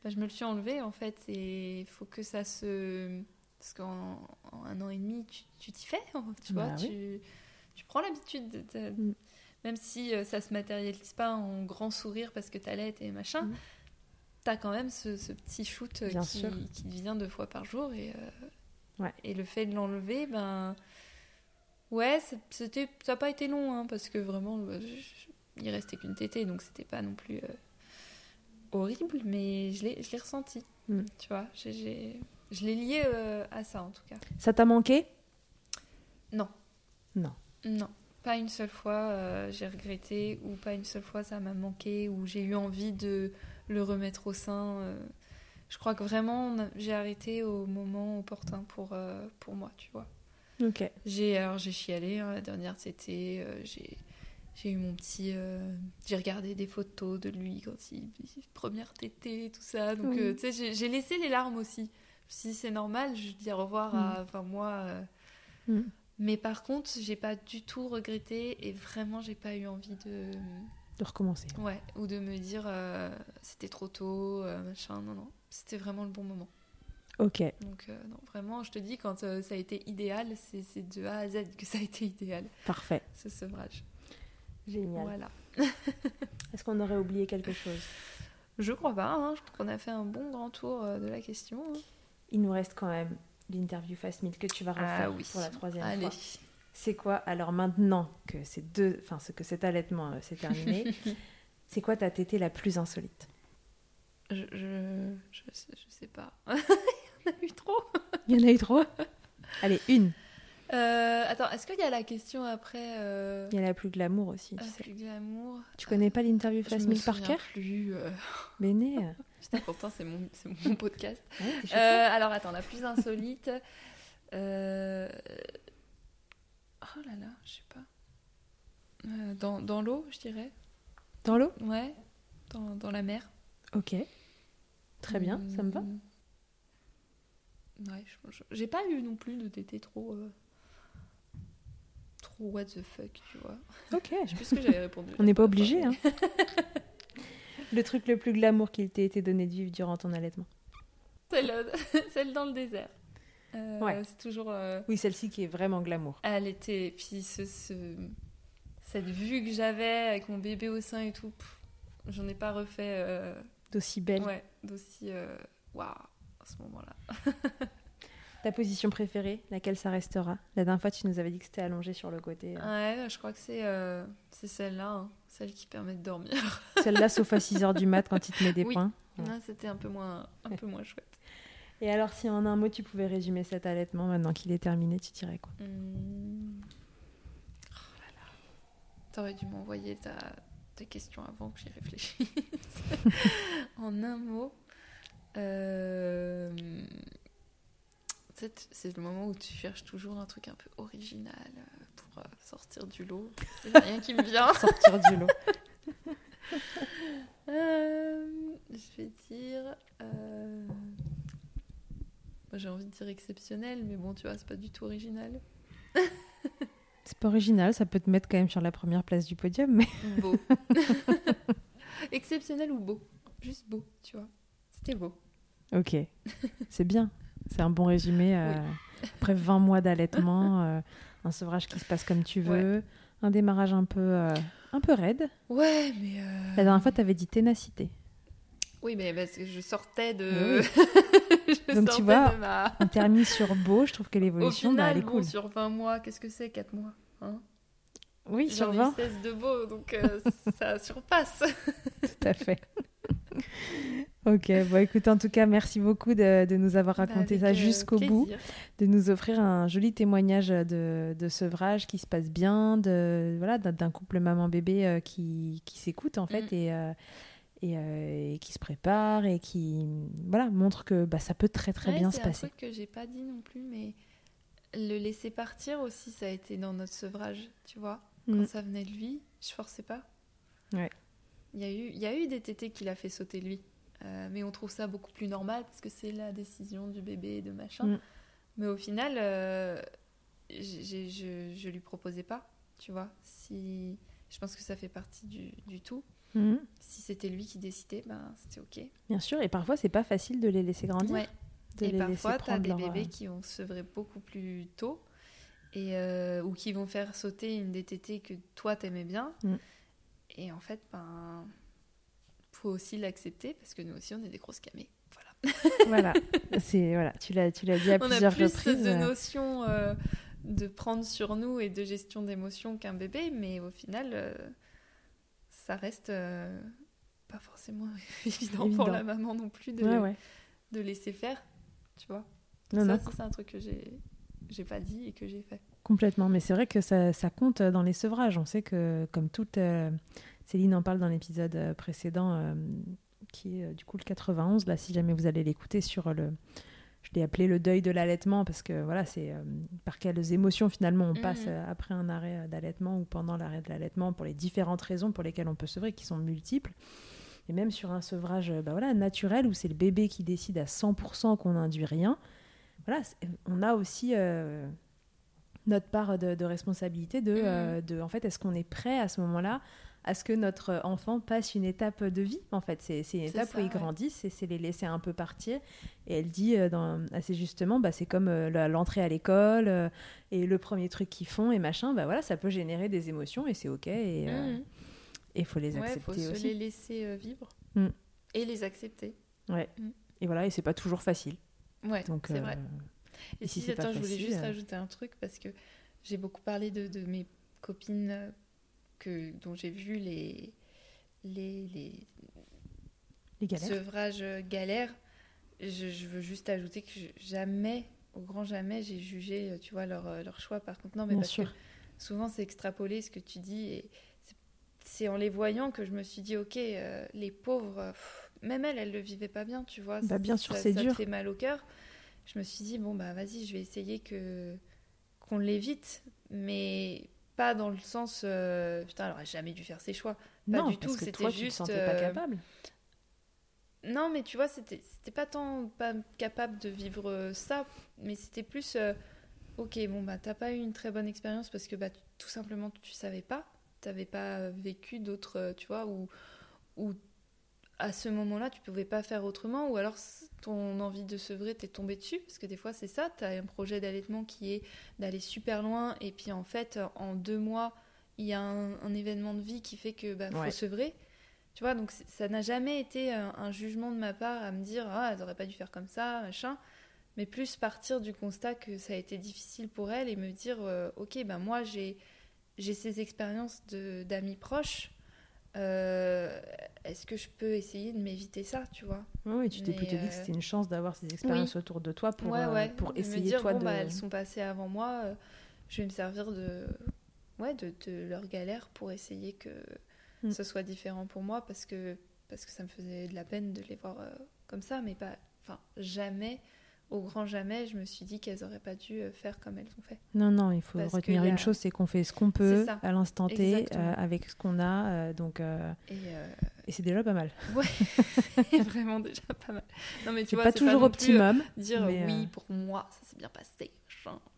bah, je me le suis enlevé en fait. Et il faut que ça se. Parce qu'en en un an et demi, tu t'y fais, tu vois. Bah oui. tu, tu prends l'habitude. de- de- Mhm. Même si euh, ça se matérialise pas en grand sourire parce que t'allaites et machin. Mhm. T'as quand même ce, ce petit shoot euh, Bien qui, sûr. qui te vient deux fois par jour et, euh, Ouais. et le fait de l'enlever, ben ouais, c'était ça n'a pas été long hein, parce que vraiment je- il restait qu'une tétée donc c'était pas non plus euh, horrible, mais je l'ai je l'ai ressenti, Mm. tu vois, j'ai- j'ai- je l'ai lié euh, à ça en tout cas. Ça t'a manqué? Non. Non. Non, pas une seule fois euh, j'ai regretté ou pas une seule fois ça m'a manqué ou j'ai eu envie de le remettre au sein. je crois que vraiment j'ai arrêté au moment opportun pour, pour moi, tu vois. J'ai alors j'ai chialé hein, la dernière c'était euh, j'ai j'ai eu mon petit euh, j'ai regardé des photos de lui quand il, première tétée tout ça donc Oui. euh, tu sais j'ai- laissé les larmes aussi. Si c'est normal, je dis au revoir à 20 mois euh, Mm. mais par contre, j'ai pas du tout regretté et vraiment, j'ai pas eu envie de. De recommencer. Ouais, ou de me dire c'était trop tôt, machin. Non, non, c'était vraiment le bon moment. Ok. Donc, euh, non, vraiment, je te dis, quand euh, ça a été idéal, c'est de A à Z que ça a été idéal, Parfait. ce sevrage. Génial. Voilà. Est-ce qu'on aurait oublié quelque chose? Je crois pas, hein, je crois qu'on a fait un bon grand tour euh, de la question. hein. Il nous reste quand même l'interview Fast Meal que tu vas refaire Ah oui. pour la troisième Allez. fois. C'est quoi Alors maintenant que ces deux, enfin que cet allaitement euh, s'est terminé, c'est quoi ta tétée la plus insolite? Je, je, je, je sais pas. Il y en a eu trop. Il y en a eu trop Allez, une. Euh, attends, est-ce qu'il y a la question après euh, Il y a la plus glamour aussi. Tu, ah, sais. plus glamour tu connais pas l'interview Je Fast me Meal par souviens cœur plus. euh. Béné. Putain, pourtant, c'est mon, c'est mon podcast. Ouais, Euh, alors, attends, la plus insolite. euh, Oh là là, je sais pas. Euh, dans dans l'eau, je dirais. Dans l'eau? Ouais, dans, dans la mer. Ok. Très bien, ça me va. Ouais, j'ai pas eu non plus de tété trop. euh, Trop what the fuck, tu vois. Ok. Je sais plus ce que j'avais répondu. On n'est pas obligé. Hein. le truc le plus glamour qu'il t'ait été donné de vivre durant ton allaitement. Celle, celle dans le désert. Euh, Ouais. C'est toujours. euh, Oui, celle-ci qui est vraiment glamour. Elle était. Puis ce, ce- cette vue que j'avais avec mon bébé au sein et tout, j'en ai pas refait. euh, D'aussi belle. ouais, d'aussi. Waouh, à ce moment-là. Ta position préférée, laquelle ça restera? La dernière fois, tu nous avais dit que c'était allongé sur le côté. euh. Ouais, je crois que c'est euh, celle-là, hein, celle qui permet de dormir. Celle-là, sauf à 6h du mat quand il te met des Oui. points. Ouais. C'était un peu moins, un peu moins chouette. Et alors, si en un mot, tu pouvais résumer cet allaitement maintenant qu'il est terminé, tu dirais quoi? Hmm. Oh là là. T'aurais dû m'envoyer ta, ta question avant que j'y réfléchisse. en un mot. Euh, c'est- le moment où tu cherches toujours un truc un peu original euh, pour euh, sortir du lot. Il y a rien qui me vient. Sortir du lot. Euh, je vais dire. euh, J'ai envie de dire exceptionnel, mais bon, tu vois, c'est pas du tout original. C'est pas original, ça peut te mettre quand même sur la première place du podium, mais Beau. Exceptionnel ou beau? Juste beau, tu vois. C'était beau. Ok, c'est bien. C'est un bon résumé. euh, Après 20 mois d'allaitement, euh, un sevrage qui se passe comme tu veux, un démarrage un peu, euh, un peu raide. Ouais, mais. La dernière fois, tu avais dit ténacité. Oui, mais parce que je sortais de. je Donc, tu vois, de ma- On termine sur beau, je trouve que l'évolution, bah, elle est bon, cool. sur 20 mois, qu'est-ce que c'est 4 mois hein? Oui, sur J'en ai 20, eu 16 de beau, donc euh, ça surpasse. tout à fait. Ok, bon écoute, en tout cas, merci beaucoup de, de nous avoir raconté Bah, ça avec, euh, jusqu'au bout. de nous offrir un joli témoignage de, de sevrage qui se passe bien, de voilà d'un- couple maman-bébé euh, qui, qui s'écoute en fait Mm. et, euh, et, euh, et qui se prépare et qui voilà montre que bah, ça peut très très Ouais, bien se C'est un passer. truc que j'ai pas dit non plus, mais le laisser partir aussi, ça a été dans notre sevrage, tu vois. Quand Mm. ça venait de lui, je forçais pas. Ouais. Il y a eu, il y a eu des tétés qui l'a fait sauter lui. Euh, mais on trouve ça beaucoup plus normal parce que c'est la décision du bébé et de machin. Mm. Mais au final, euh, je, je lui proposais pas, tu vois. Si, je pense que ça fait partie du, du tout. Mhm. Si c'était lui qui décidait, ben c'était ok. Bien sûr, et parfois c'est pas facile de les laisser grandir, Ouais. de Et parfois, tu as des leur, bébés euh, qui vont se sevrer beaucoup plus tôt et, euh, ou qui vont faire sauter une DTT que toi t'aimais bien. Mm. Et en fait, ben, faut aussi l'accepter parce que nous aussi, on est des grosses camées. Voilà. voilà, c'est voilà, tu l'as tu l'as dit à on a plusieurs plus reprises. de euh, notions euh, de prendre sur nous et de gestion d'émotions qu'un bébé, mais au final, euh, ça reste euh, pas forcément évident, Évident. pour la maman non plus de, ouais, ouais. de laisser faire, tu vois. Non, ça, non, ça, c'est un truc que j'ai j'ai pas dit et que j'ai fait. Complètement, mais c'est vrai que ça, ça compte dans les sevrages. On sait que, comme toute. euh, Céline en parle dans l'épisode euh, précédent, euh, qui est euh, du coup le 91. Là, si jamais vous allez l'écouter sur le. Je l'ai appelé le deuil de l'allaitement parce que voilà, c'est euh, par quelles émotions finalement on passe euh, après un arrêt euh, d'allaitement ou pendant l'arrêt de l'allaitement pour les différentes raisons pour lesquelles on peut sevrer, qui sont multiples. Et même sur un sevrage euh, bah voilà, naturel où c'est le bébé qui décide à 100% qu'on n'induit rien, voilà, on a aussi euh, notre part de, de responsabilité de, Mhm. euh, de en fait, est-ce qu'on est prêt à ce moment-là à ce que notre enfant passe une étape de vie En fait, c'est une étape ça, où ils ouais. grandissent et c'est les laisser un peu partir. Et elle dit euh, dans, assez justement, bah, c'est comme euh, l'entrée à l'école euh, et le premier truc qu'ils font et machin, bah voilà, ça peut générer des émotions et c'est ok et il faut les Ouais, accepter faut se les laisser vivre Mm. et les accepter. Ouais. Et voilà, et c'est pas toujours facile. Ouais, c'est vrai. Et si si, attends, je voulais juste euh, rajouter un truc parce que j'ai beaucoup parlé de, de mes copines euh, que, dont j'ai vu les, les, les les galères. sevrages euh, galères. Je, je veux juste ajouter que je- jamais, au grand jamais, j'ai jugé, tu vois, leur, leur choix. Par contre, non, mais Bien parce sûr. que souvent c'est extrapolé ce que tu dis et c'est- en les voyant que je me suis dit, ok, euh, les pauvres, pff, même elles, elles le vivaient pas bien, tu vois. Bah, bien sûr, ça, c'est ça dur. te fait mal au cœur. Je me suis dit, bon, bah vas-y, je vais essayer que qu'on l'évite, mais pas dans le sens, euh, putain, elle aurait jamais dû faire ses choix. Pas non, du parce tout, c'était toi, tu te juste, pas euh, capable. Non, mais tu vois, c'était c'était pas tant pas capable de vivre euh, ça, mais c'était plus ok, bon, bah, t'as pas eu une très bonne expérience parce que bah, tout simplement tu savais pas, t'avais pas vécu d'autres, tu vois, ou, ou à ce moment-là tu pouvais pas faire autrement, ou alors ton envie de sevrer t'est tombé dessus, parce que des fois c'est ça, t'as un projet d'allaitement qui est d'aller super loin, et puis en fait, en deux mois, il y a un, un événement de vie qui fait que bah, faut Ouais. sevrer. Tu vois, donc ça n'a jamais été un, un jugement de ma part à me dire ah elles auraient pas dû faire comme ça, machin, mais plus partir du constat que ça a été difficile pour elle et me dire euh, ok ben moi j'ai j'ai ces expériences d'amis proches, euh, est-ce que je peux essayer de m'éviter ça, tu vois Oui, tu t'es plutôt dit que euh, c'était une chance d'avoir ces expériences autour de toi pour, ouais euh, ouais pour de me essayer dire toi bon de. bah elles sont passées avant moi, je vais me servir de ouais de, de leur galère pour essayer que Mm. ce soit différent pour moi parce que parce que ça me faisait de la peine de les voir comme ça mais pas enfin jamais au grand jamais je me suis dit qu'elles auraient pas dû euh, faire comme elles ont fait Non, non, il faut Parce retenir a- une chose, c'est qu'on fait ce qu'on peut à l'instant T, euh, avec ce qu'on a, euh, donc euh, et et c'est déjà pas mal. c'est vraiment déjà pas mal non mais tu C'est vois pas toujours optimum. dire mais, oui pour moi ça s'est bien passé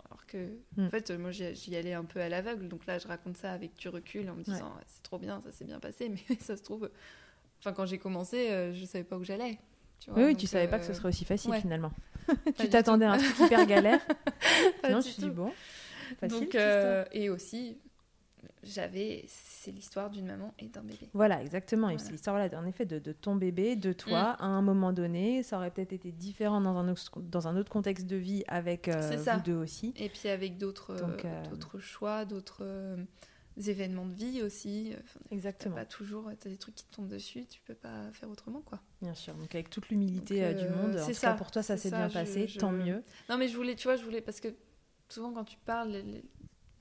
alors que, Mm. en fait, moi, j'y allais un peu à l'aveugle. Donc là, je raconte ça avec du recul en me disant, Ouais, c'est trop bien, ça s'est bien passé. Mais ça se trouve, enfin, quand j'ai commencé, je savais pas où j'allais. Tu vois, Oui, tu savais pas que euh, ce serait aussi facile ouais. finalement. tu t'attendais à un truc hyper galère. Non, tout. dis bon, facile. Donc, euh, et aussi, j'avais, c'est l'histoire d'une maman et d'un bébé. Voilà, exactement. Voilà. C'est l'histoire, là, en effet, de, de ton bébé, de toi, à un moment donné. Ça aurait peut-être été différent dans un, autre, dans un autre contexte de vie avec euh, vous deux aussi. Et puis avec d'autres, euh, euh, d'autres choix, d'autres euh, événements de vie aussi. Enfin, t'as Exactement, pas toujours, t'as des trucs qui te tombent dessus, tu peux pas faire autrement, quoi. bien sûr. Donc avec toute l'humilité euh, du euh, monde, c'est cas ça, pour toi, ça s'est bien je- passé, je- tant mieux. Non, mais je voulais, tu vois, je voulais parce que souvent quand tu parles, les- les-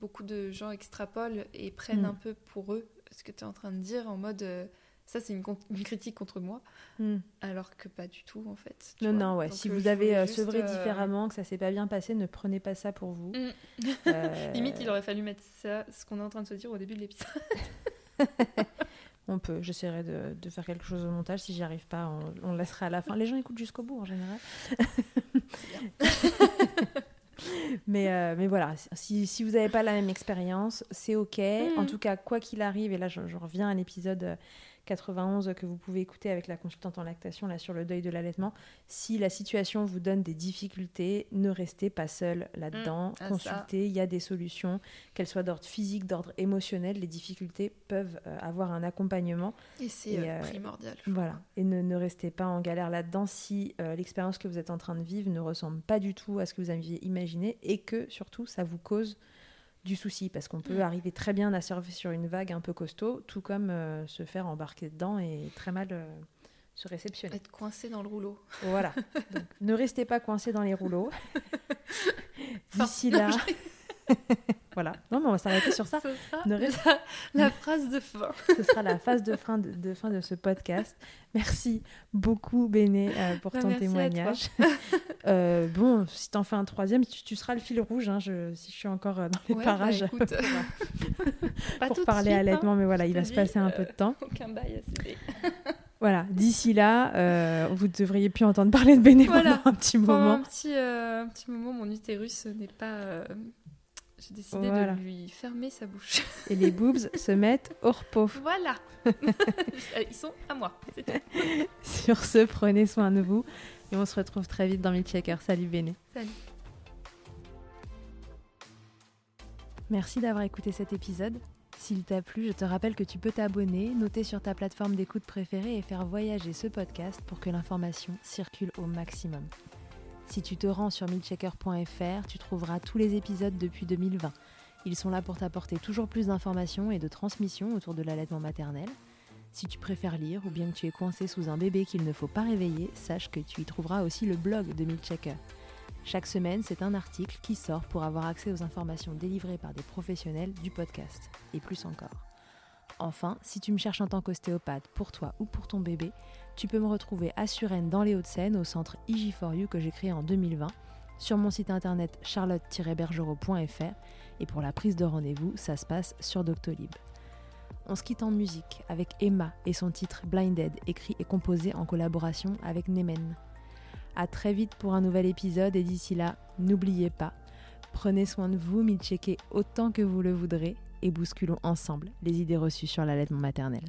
beaucoup de gens extrapolent et prennent Mm. un peu pour eux ce que tu es en train de dire en mode euh, ça c'est une, critique contre moi, Hmm. alors que pas du tout en fait. Non, vois. non, ouais. Donc, si euh, vous avez euh, sevré euh, différemment, que ça s'est pas bien passé, ne prenez pas ça pour vous. Mm. Euh, Limite, il aurait fallu mettre ça, ce qu'on est en train de se dire au début de l'épisode. On peut, j'essaierai de, de faire quelque chose au montage. Si j'y arrive pas, on, on le laissera à la fin. Les gens écoutent jusqu'au bout en général. mais, euh, mais voilà, si, si vous n'avez pas la même expérience, c'est OK. En Mhm. tout cas, quoi qu'il arrive, et là je, je reviens à l'épisode 91 que vous pouvez écouter avec la consultante en lactation là, sur le deuil de l'allaitement, si la situation vous donne des difficultés, ne restez pas seul là-dedans. ça. Consultez, il y a des solutions, qu'elles soient d'ordre physique, d'ordre émotionnel. Les difficultés peuvent euh, avoir un accompagnement. Et c'est euh, euh, primordial. Voilà, et ne, ne restez pas en galère là-dedans si euh, l'expérience que vous êtes en train de vivre ne ressemble pas du tout à ce que vous aviez imaginé et que surtout ça vous cause du souci parce qu'on peut Mm. arriver très bien à surfer sur une vague un peu costaud, tout comme euh, se faire embarquer dedans et très mal euh, se réceptionner. Être coincé dans le rouleau. Voilà, Donc, ne restez pas coincé dans les rouleaux. D'ici là, voilà. Non, mais on va s'arrêter sur ça. Ce sera Ne la, la phrase de fin. Ce sera la phase de fin de, de fin de ce podcast. Merci beaucoup, Béné, euh, pour Bah, ton merci à témoignage. Euh, bon, si t'en fais un troisième, tu, tu seras le fil rouge. hein, je, si je suis encore euh, dans les Ouais, parages bah, écoute, pour parler suite, allaitement, hein. mais voilà, il va se passer un peu de temps. Aucun bail à. Voilà, d'ici là, euh, vous devriez plus entendre parler de Béné Voilà. pendant un petit Pendant moment. un petit, euh, un petit moment, mon utérus n'est pas. euh, J'ai décidé Voilà. de lui fermer sa bouche. Et les boobs se mettent au repos. voilà. Ils sont à moi. tout. Sur ce, prenez soin de vous. Et on se retrouve très vite dans Milchecker. Salut Béné. Salut. Merci d'avoir écouté cet épisode. S'il t'a plu, je te rappelle que tu peux t'abonner, noter sur ta plateforme d'écoute préférée et faire voyager ce podcast pour que l'information circule au maximum. Si tu te rends sur milchecker.fr, tu trouveras tous les épisodes depuis 2020. Ils sont là pour t'apporter toujours plus d'informations et de transmissions autour de l'allaitement maternel. Si tu préfères lire ou bien que tu es coincé sous un bébé qu'il ne faut pas réveiller, sache que tu y trouveras aussi le blog de Milchecker. Chaque semaine, c'est un article qui sort pour avoir accès aux informations délivrées par des professionnels du podcast, et plus encore. Enfin, si tu me cherches en tant qu'ostéopathe pour toi ou pour ton bébé, tu peux me retrouver à Suresnes dans les Hauts-de-Seine au centre IG4U que j'ai créé en 2020, sur mon site internet charlotte-bergerot.fr et pour la prise de rendez-vous, ça se passe sur Doctolib. On se quitte en musique avec Emma et son titre Blinded, écrit et composé en collaboration avec Nemen. À très vite pour un nouvel épisode et d'ici là, n'oubliez pas, prenez soin de vous, checker autant que vous le voudrez et bousculons ensemble les idées reçues sur l'allaitement maternel.